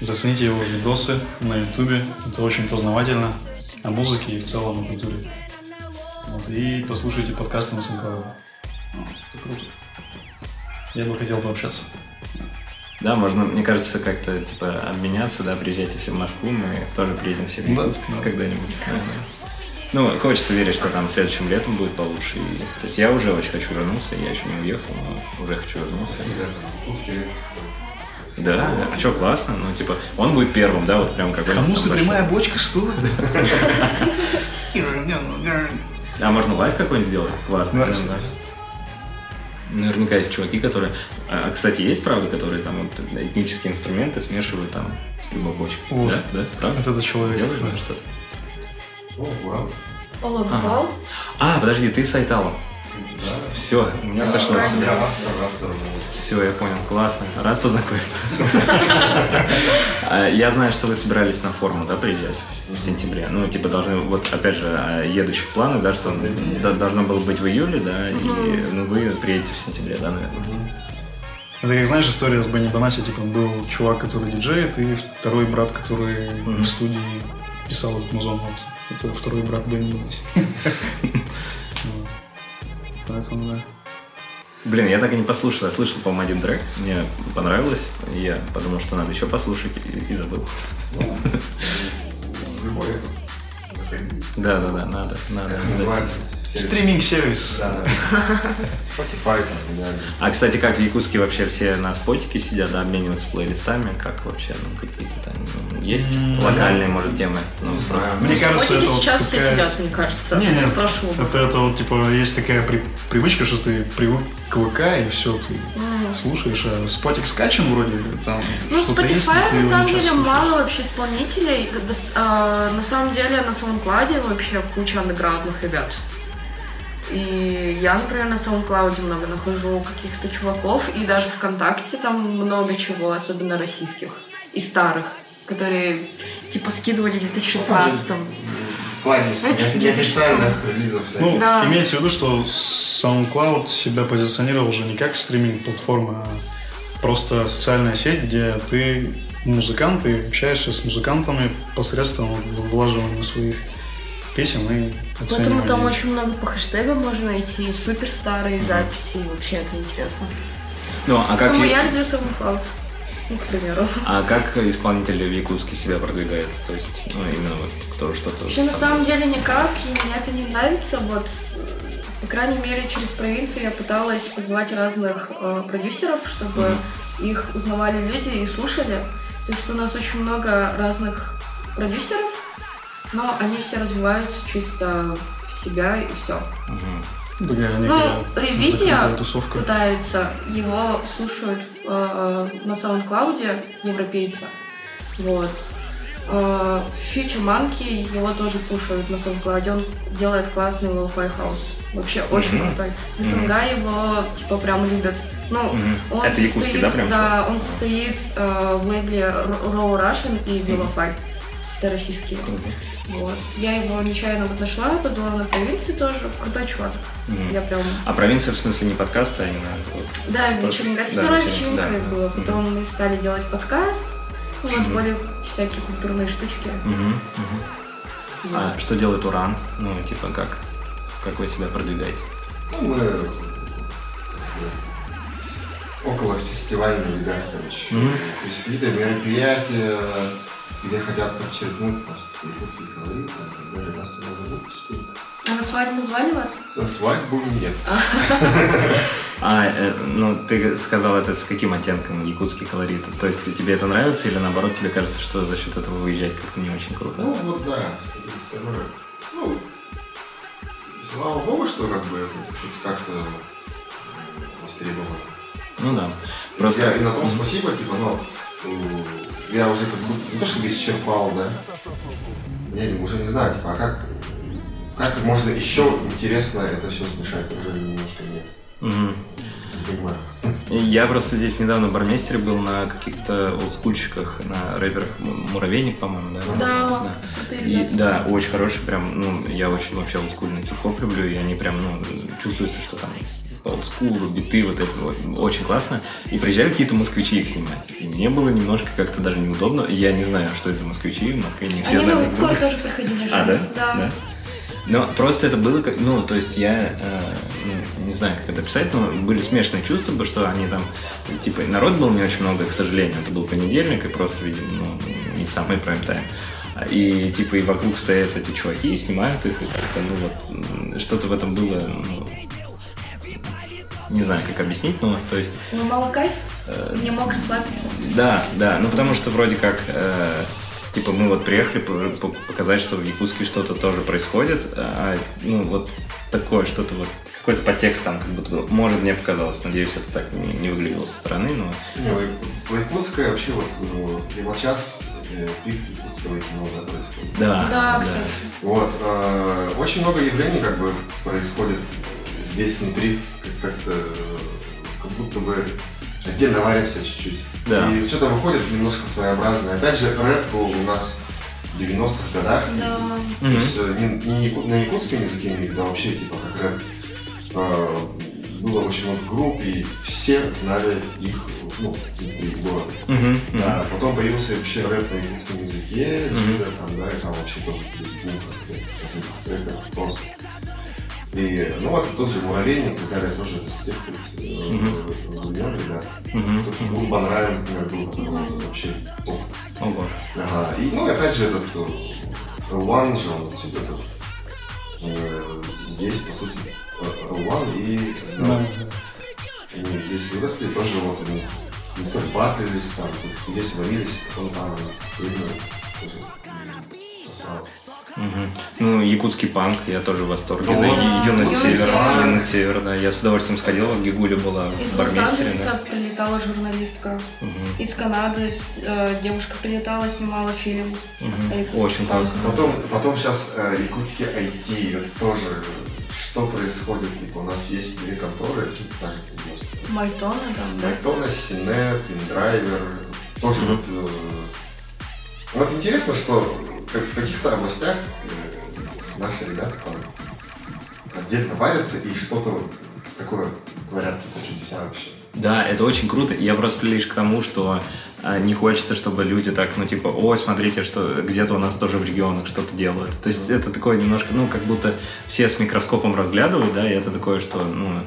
Зацените его видосы на ютубе. Это очень познавательно о музыке и в целом о культуре. Вот. И послушайте подкасты на. Ну, Это круто. Я бы хотел пообщаться. Да, можно, мне кажется, как-то типа обменяться, да, приезжайте все в Москву, мы тоже приедем все в Да, Якутск да. когда-нибудь. Да, да. Ну, хочется верить, что там следующим летом будет получше. И, то есть я уже очень хочу вернуться, я еще не уехал, но уже хочу вернуться. Рекорд. Да, а что, классно, ну, типа, он будет первым, да, вот прям какой-то. там большой. бочка, что? А можно live какой-нибудь сделать? Классно. Да, да, да. Наверняка есть чуваки, которые... А, кстати, есть, правда, которые там вот этнические инструменты смешивают там с прямобочкой? Вот. Да, да, правда? Вот это человек. Делаешь, да. что-то? О, вау. Ага. Бал. А, подожди, ты с Айталом. Все, у меня второму. Все, я понял, классно. Рад познакомиться. Я знаю, что вы собирались на форму, да, приезжать в сентябре. Ну, типа, должны, вот, опять же, едущих планах, да, что должно было быть в июле, да, и ну, вы приедете в сентябре, да, наверное. Это как, знаешь, история с Бенни Бонаси, типа, был чувак, который диджеет, и второй брат, который в студии писал этот музон. Это второй брат Бенни Бонаси. Поэтому, да. Блин, я так и не послушал. Я слышал, по-моему, один трек. Мне понравилось. Я подумал, что надо еще послушать, и, и забыл. Любой этот. заходи. Да, да, да, надо, надо. Как называется? Сервис. Стриминг-сервис. Да, да. Spotify там, далее. А, кстати, как в Якутске вообще все на спотике сидят, да, обмениваются плейлистами, как вообще, ну, какие-то там, ну, есть М, локальные, может, темы? Ну, Не просто-. Мне кажется, Котики это вот сейчас все такая- сидят, мне кажется. Не, нет, прошлого года. это, это вот, типа, есть такая при- привычка, что ты привык к ВК, и все, ты слушаешь, а спотик скачан вроде, там Ну, что-то есть, но Spotify ты на самом не деле слушаешь. мало вообще исполнителей. А, На самом деле на SoundCloud вообще куча андеграундных ребят. И я, например, на SoundCloud много нахожу каких-то чуваков, и даже ВКонтакте там много чего, особенно российских и старых, которые типа скидывали в 2016 В плане с- Это не- неофициальных релизов Ну. Да. имеется в виду, что SoundCloud себя позиционировал уже не как стриминг-платформа, а просто социальная сеть, где ты музыкант, и общаешься с музыкантами посредством влаживания своих песен и Поэтому там очень много по хэштегам можно найти, супер старые записи, и вообще это интересно. Ну, а как, Поэтому я- люблю SoundCloud, ну, к примеру. а как исполнитель в Якутске себя продвигает? То есть, ну, именно вот кто что-то... Вообще, на сам- самом деле, никак, и мне это не нравится. Вот, по крайней мере, через провинцию я пыталась позвать разных э, продюсеров, чтобы их узнавали люди и слушали. То есть у нас очень много разных продюсеров, но они все развиваются чисто в себя и все. Такая Ну, ревизия пытается, его слушают э, на SoundCloud европейцы. Вот. Э, Future Monkey его тоже слушают на SoundCloud. Он делает классный lo-fi house. Вообще очень крутой. И Сунга его типа прям любят. Ну, Мгм. он Это якутский, да, прям? Да, он состоит э, в лейбле Raw Russian и Vilofy. Это российские. Круто. Вот. Я его нечаянно вот нашла, позвала на провинцию тоже. Крутой чувак. Мгм. Я прям А провинция, в смысле, не подкаст, а именно... вот- да, вечеринка. Это да, сперва вечеринка, да. была, потом мы стали делать подкаст. Вот более всякие культурные штучки. Мгм, мгм. Вот. А что делает Уран? Ну, типа, как? Как вы себя продвигаете? Ну, мы так сказать, около фестивальные ребята, короче. Есть какие-то мероприятия, где хотят подчеркнуть просто якутский колорит там, и так далее. Нас туда зовут частенько. А на свадьбу звали вас? На свадьбу нет. А, э, ну, ты сказал это с каким оттенком якутский колорит? То есть тебе это нравится или наоборот тебе кажется, что за счет этого выезжать как-то не очень круто? Ну, вот да, второе. Ну, слава богу, что как бы как-то востребовано. Ну да. Просто... Я, и на том спасибо, типа, но м, я уже как бы не то чтобы исчерпал, да. Я уже не знаю, типа, а как, как можно еще интересно это все смешать, уже немножко нет. Не понимаю. Я просто здесь недавно в барместере был на каких-то олдскульчиках, на рэперах Муравейник, по-моему, да? Да, крутые И да, очень хороший, прям, ну, я очень вообще олдскульный хип-хоп люблю, и они прям, ну, чувствуется, что там по олдскулу, биты, вот это вот, очень классно. И приезжали какие-то москвичи их снимать. И мне было немножко как-то даже неудобно. Я не знаю, что это москвичи, в Москве не все Они знают. друг друга. Укор тоже приходили. А, да? Да. Но просто это было как, ну, то есть я, э, ну, не знаю, как это писать, но были смешанные чувства, потому что они там, типа, народу было не очень много, к сожалению, это был понедельник, и просто, видимо, ну, не самый прайм-тайм. И, типа, и вокруг стоят эти чуваки, и снимают их, и как-то, ну, вот, что-то в этом было, ну, не знаю, как объяснить, но, то есть, Ну, мало кайф, Э, не мог расслабиться. да, да, ну потому что вроде как, э, типа мы вот приехали по- по- показать, что в Якутске что-то тоже происходит, а ну вот такое что-то вот какой-то подтекст там как будто бы, может мне показалось, надеюсь это так не, не выглядело со стороны, но Не, в- в Якутске вообще вот, ну, прямо сейчас э, пик якутского кино да, происходит. да, Да, кстати. Вот, э, очень много явлений как бы происходит здесь внутри, как-то как будто бы отдельно варимся чуть-чуть. Да. И что-то выходит немножко своеобразное. Опять же, рэп был у нас в 90-х годах. Да. То есть э, не, не яку- на якутском языке, виду, а вообще типа как рэп. Э, было очень много групп, и все знали их ну, внутри города. Мгм, мгм. Да, потом появился вообще рэп на якутском языке. Джида там, да, и там вообще тоже были, ну, как бы, сейчас этих рэперов просто. И, ну вот тот же Муравейник, Виталий тоже это с тех Мгм. времен, да. Мгм, Тут. Урбан Рай, например, был который вообще топ. Ого. Ага. И, ну, и опять же, этот э, One же, он отсюда э, здесь, по сути, э, One и да, они здесь выросли, тоже вот они не то батлились там, тут здесь варились, потом там стрельнули, тоже красава. Ну, якутский панк, я тоже в восторге. Да, Юность Север. Юность Север, да. Я с удовольствием сходил, вот Гигуля была Из в барместере, Лос-Анджелеса да. прилетала журналистка. Из Канады э, девушка прилетала, снимала фильм. якутском Очень классно. Потом, потом сейчас э, якутский IT, это тоже что происходит, типа у нас есть две конторы, тут даже просто Майтона там, да? Майтона, Синет, Индрайвер, тоже вот... э, Вот интересно, что в каких-то областях э, наши ребята там отдельно варятся и что-то такое творят, какие-то чудеса вообще. Да, это очень круто. Я просто лишь к тому, что а, не хочется, чтобы люди так, ну, типа, ой, смотрите, что где-то у нас тоже в регионах что-то делают. То есть это такое немножко, ну, как будто все с микроскопом разглядывают, да, и это такое, что, ну,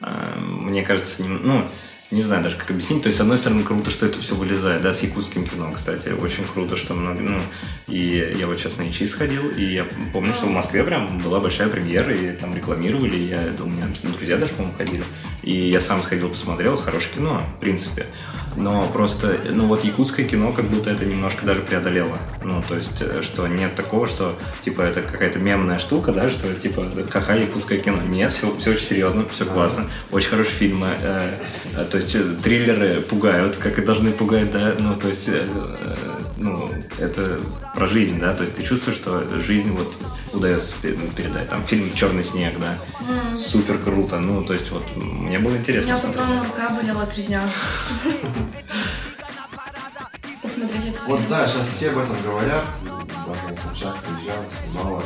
а, мне кажется, ну, не знаю даже, как объяснить. То есть, с одной стороны, круто, что это все вылезает, да, с якутским кино, кстати. Очень круто, что много, ну, и я вот сейчас на ИЧИ сходил, и я помню, что в Москве прям была большая премьера, и там рекламировали, и я, у меня друзья даже, по-моему, ходили. И я сам сходил, посмотрел, хорошее кино, в принципе. Но просто, ну вот якутское кино как будто это немножко даже преодолело. Ну, то есть, э, что нет такого, что, типа, это какая-то мемная штука, да, что, типа, ха-ха, якутское кино. Нет, все, все очень серьезно, все классно. Очень хорошие фильмы. э, э, то есть, триллеры пугают, как и должны пугать, да, ну, то есть, э, ну, это про жизнь, да, то есть ты чувствуешь, что жизнь вот удается пе- передать. Там фильм «Черный снег», да, супер круто, ну, то есть, вот, мне было У интересно меня смотреть. потом рука болела три дня. Посмотреть этот Вот да, сейчас все об этом говорят, на Собчак приезжала, снимала.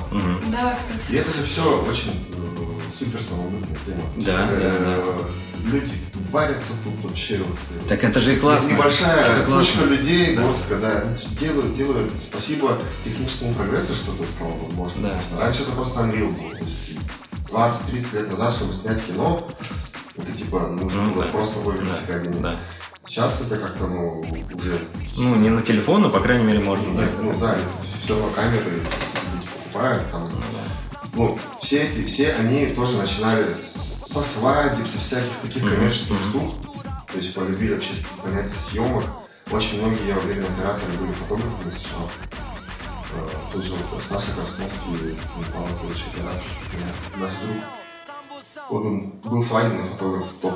Да, кстати. И это же все очень э, супер самобытная тема. Да, Э, Люди варятся тут вообще вот. э, Так это же и классно. Небольшая Это классно. кучка людей, Да. горстка, да, ну, делают, делают. Спасибо техническому прогрессу, что это стало возможно. Да. Просто Раньше это просто Unreal был. То есть 20-30 лет назад, чтобы снять кино, это типа нужно Ну, было да. просто вывести Да, денег. да. Сейчас это как-то, ну, уже... Ну, не на телефон, но, по крайней мере, можно. Нет, ну да, все равно камеры люди покупают, там, ну, все эти, все они тоже начинали с- со свадеб, со всяких таких коммерческих мгм. штук. То есть полюбили вообще понятие съемок. Очень многие, я уверен, операторы были фотографами сначала. Э, Тут же вот Саша Красновский, Павел короче, оператор. Наш друг. Вот он был свадебный фотограф топ.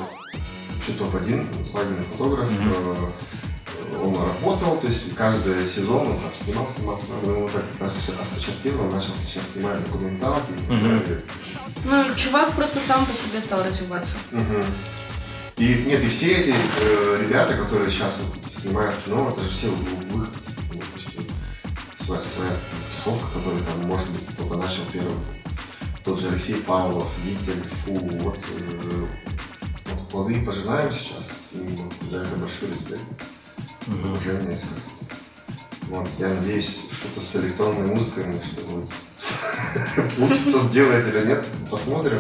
вообще топ-1 свадебный фотограф. Мгм. Он работал, то есть каждый сезон он там снимал, снимал, снимал. Но ему так нас осточертело, он начал сейчас снимать документалки. и далее. Ну, чувак просто сам по себе стал развиваться. Мгм. И нет, и все эти э, ребята, которые сейчас вот снимают кино, это же все вы- выходцы. Ну, Допустим, своя, своя тусовка, которая там, может быть, кто-то начал первым. Тот же Алексей Павлов, Витя, фу, вот, э, вот плоды пожинаем сейчас. С ним вот за это большой респект. Уважение, если вот, я надеюсь, что-то с электронной музыкой у них что-то вот получится сделать или нет, посмотрим.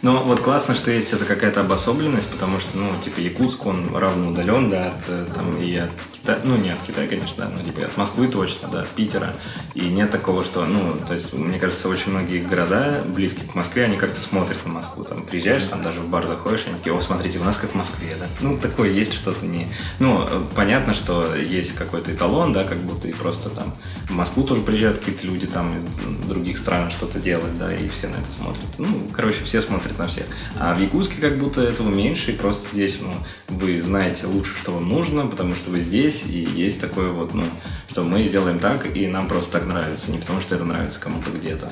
Ну, вот классно, что есть это какая-то обособленность, потому что, ну, типа, Якутск, он равно удален, да, от, э, там, и от Китая, ну, не от Китая, конечно, да, но, типа, от Москвы точно, да, от Питера, и нет такого, что, ну, то есть, мне кажется, очень многие города, близкие к Москве, они как-то смотрят на Москву, там, приезжаешь, там, даже в бар заходишь, они такие, о, смотрите, у нас как в Москве, да, ну, такое есть что-то не, ну, э, понятно, что есть какой-то эталон, да, как будто и просто там в Москву тоже приезжают какие-то люди там из других стран что-то делать, да, и все на это смотрят. Ну, короче, все смотрят на всех. А в Якутске как будто этого меньше, и просто здесь, ну, вы знаете лучше, что вам нужно, потому что вы здесь, и есть такое вот, ну, что мы сделаем так, и нам просто так нравится, не потому что это нравится кому-то где-то.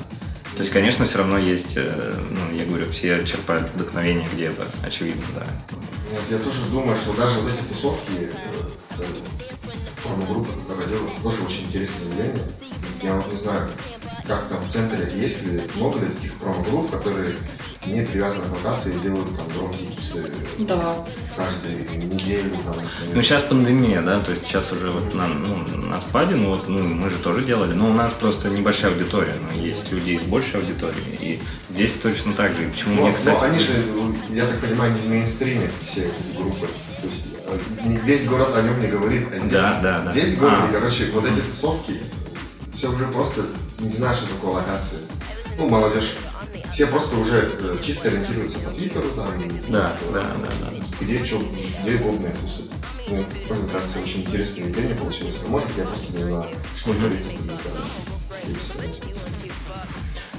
То есть, конечно, все равно есть, э, ну, я говорю, все черпают вдохновение где-то, очевидно, да. Я тоже думаю, что даже вот эти тусовки, э, э, промо-группы, которые делают, тоже очень интересное явление. Я вот не знаю, как там в центре, есть ли, много ли таких промо-групп, которые не привязаны к локации и делают там громкие тусы Да. каждую неделю. Там, Ну, сейчас пандемия, да, то есть сейчас уже вот на, ну, на спаде, ну, вот, ну, мы же тоже делали, но у нас просто небольшая аудитория, но есть люди из большей аудитории, и здесь точно так же. И почему Но, мне, кстати... но они же, ну, я так понимаю, не в мейнстриме все эти группы. То есть э, весь город о нем не говорит, а здесь, Да, да, да. здесь в городе, А. короче, вот эти тусовки, все уже просто не знают, что такое локация. Ну, молодежь. Все просто уже э, чисто ориентируются по Твиттеру, там, Да, да, да, да. где что, где годные тусы. Ну, мне кажется, очень интересное явление получилось. Но может, я просто не знаю, что творится под исполнительница.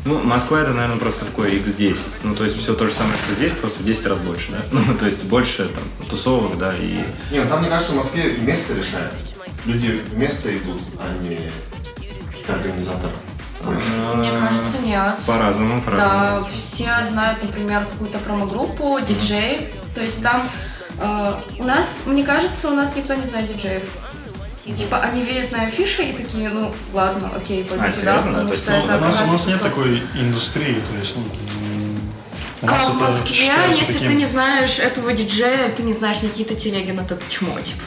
Ну, Москва это, наверное, просто такой X10. Ну, то есть все то же самое, что здесь, просто в 10 раз больше, да? Ну, то есть больше там тусовок, да, и... Не, ну там, мне кажется, в Москве место решает. Люди в место идут, а не к организаторам. Мне кажется, нет. По-разному, по-разному. Да, все знают, например, какую-то промо-группу, диджей. То есть там э, у нас, мне кажется, у нас никто не знает диджеев. Типа они видят на афише и такие, ну ладно, окей, пойду А, туда, серьезно? потому То что ну, это У нас, у нас нет такой индустрии, то есть, ну, у А в Москве, если таким- ты не знаешь этого диджея, ты не знаешь Никита Телегина, то ты чмо, типа.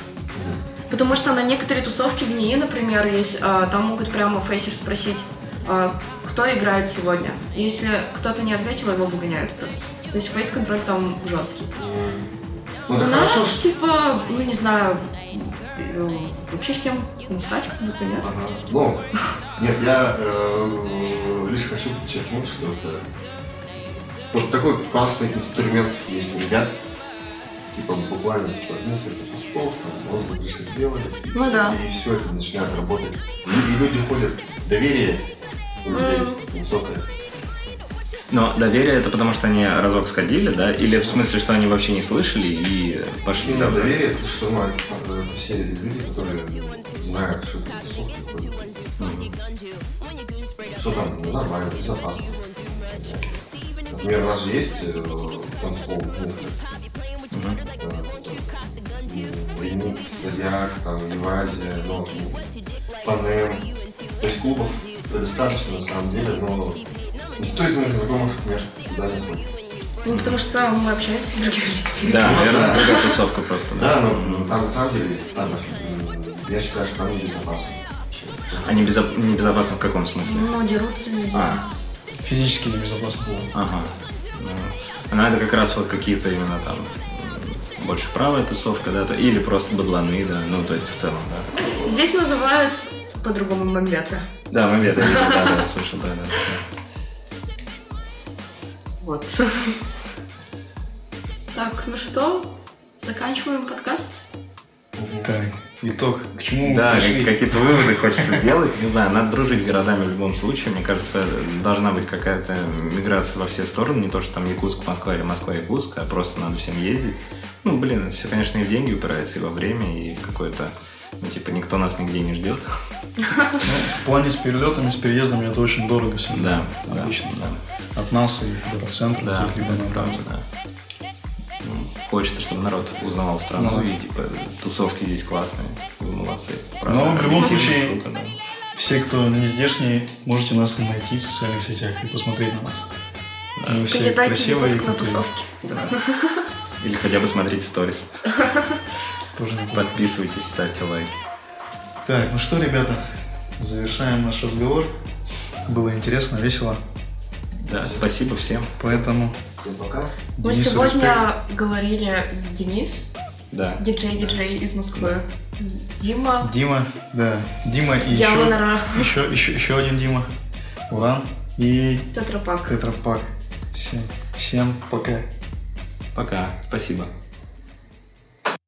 Потому что на некоторые тусовки в НИИ, например, есть, а, там могут прямо фейсер спросить, а, кто играет сегодня. Если кто-то не ответил, его выгоняют просто. То есть фейс-контроль там жесткий. Ну, У нас, хорошо, типа, ну не знаю, э, вообще всем насрать, как будто нет. Ага. Ну, нет, я э, лишь хочу подчеркнуть, что это вот такой классный инструмент есть у ребят. Типа буквально типа, несколько постов, там, розыгрыши сделали. Ну да. И все это начинает работать. И, и люди ходят. Доверие у людей высокое. Но доверие это потому, что они разок сходили, да? Или в смысле, что они вообще не слышали и пошли? Да? доверие, потому что ну, все люди, которые знают, что это ходят. Что там ну, нормально, безопасно. Например, у нас же есть э, танцпол несколько. Ремикс, Зодиак, там, Евразия, ну, Панем. То есть клубов достаточно на самом деле, но никто из моих знакомых, например, туда не ходит. Ну, потому что мы общаемся с другими людьми. Да, Ну, наверное, да. другая тусовка просто, да. Но ну, там на самом деле, там, я считаю, что там небезопасно. вообще. Они безо- небезопасны в каком смысле? Ну, дерутся люди. А, физически небезопасно. ага. Ну, ну, это как раз вот какие-то именно там больше правая тусовка, да, то- или просто бадланы, да, ну, то есть в целом, да. Здесь называют по-другому мамбеты. Да, видели, да, да, слышал, да, да. Вот. Так, ну что, заканчиваем подкаст? Так, итог. К чему мы Да, какие-то выводы хочется сделать. Не знаю, надо дружить городами в любом случае. Мне кажется, должна быть какая-то миграция во все стороны. Не то, что там Якутск, Москва или Москва, Якутск, а просто надо всем ездить. Ну, блин, это все, конечно, и в деньги упирается, и во время, и в какое-то... Ну, типа, никто нас нигде не ждет. Ну, в плане с перелетами, с переездами это очень дорого всегда. Да, да, Обычно. да. От нас и куда-то в центр, Да, каких-либо это правда, да. Ну, Хочется, чтобы народ узнавал страну, Ну да. и, типа, тусовки здесь классные. Вы молодцы. Но в любом случае- круто, да. Все, кто не здешние, можете нас найти в социальных сетях и посмотреть на нас. Мы все Прилетайте в красивые на тусовки. Или хотя бы смотрите сторис. Тоже. Подписывайтесь, ставьте лайки. Так, ну что, ребята, завершаем наш разговор. Было интересно, весело. Да, спасибо всем. Поэтому Всем пока. Мы Денису сегодня говорили Денис, Да. диджей-диджей из Москвы, Дима, респект. Дима, да, Дима и я еще, еще, еще, еще один Дима, Уран и Тетрапак. Тетрапак. Всем, всем пока. Пока. Спасибо.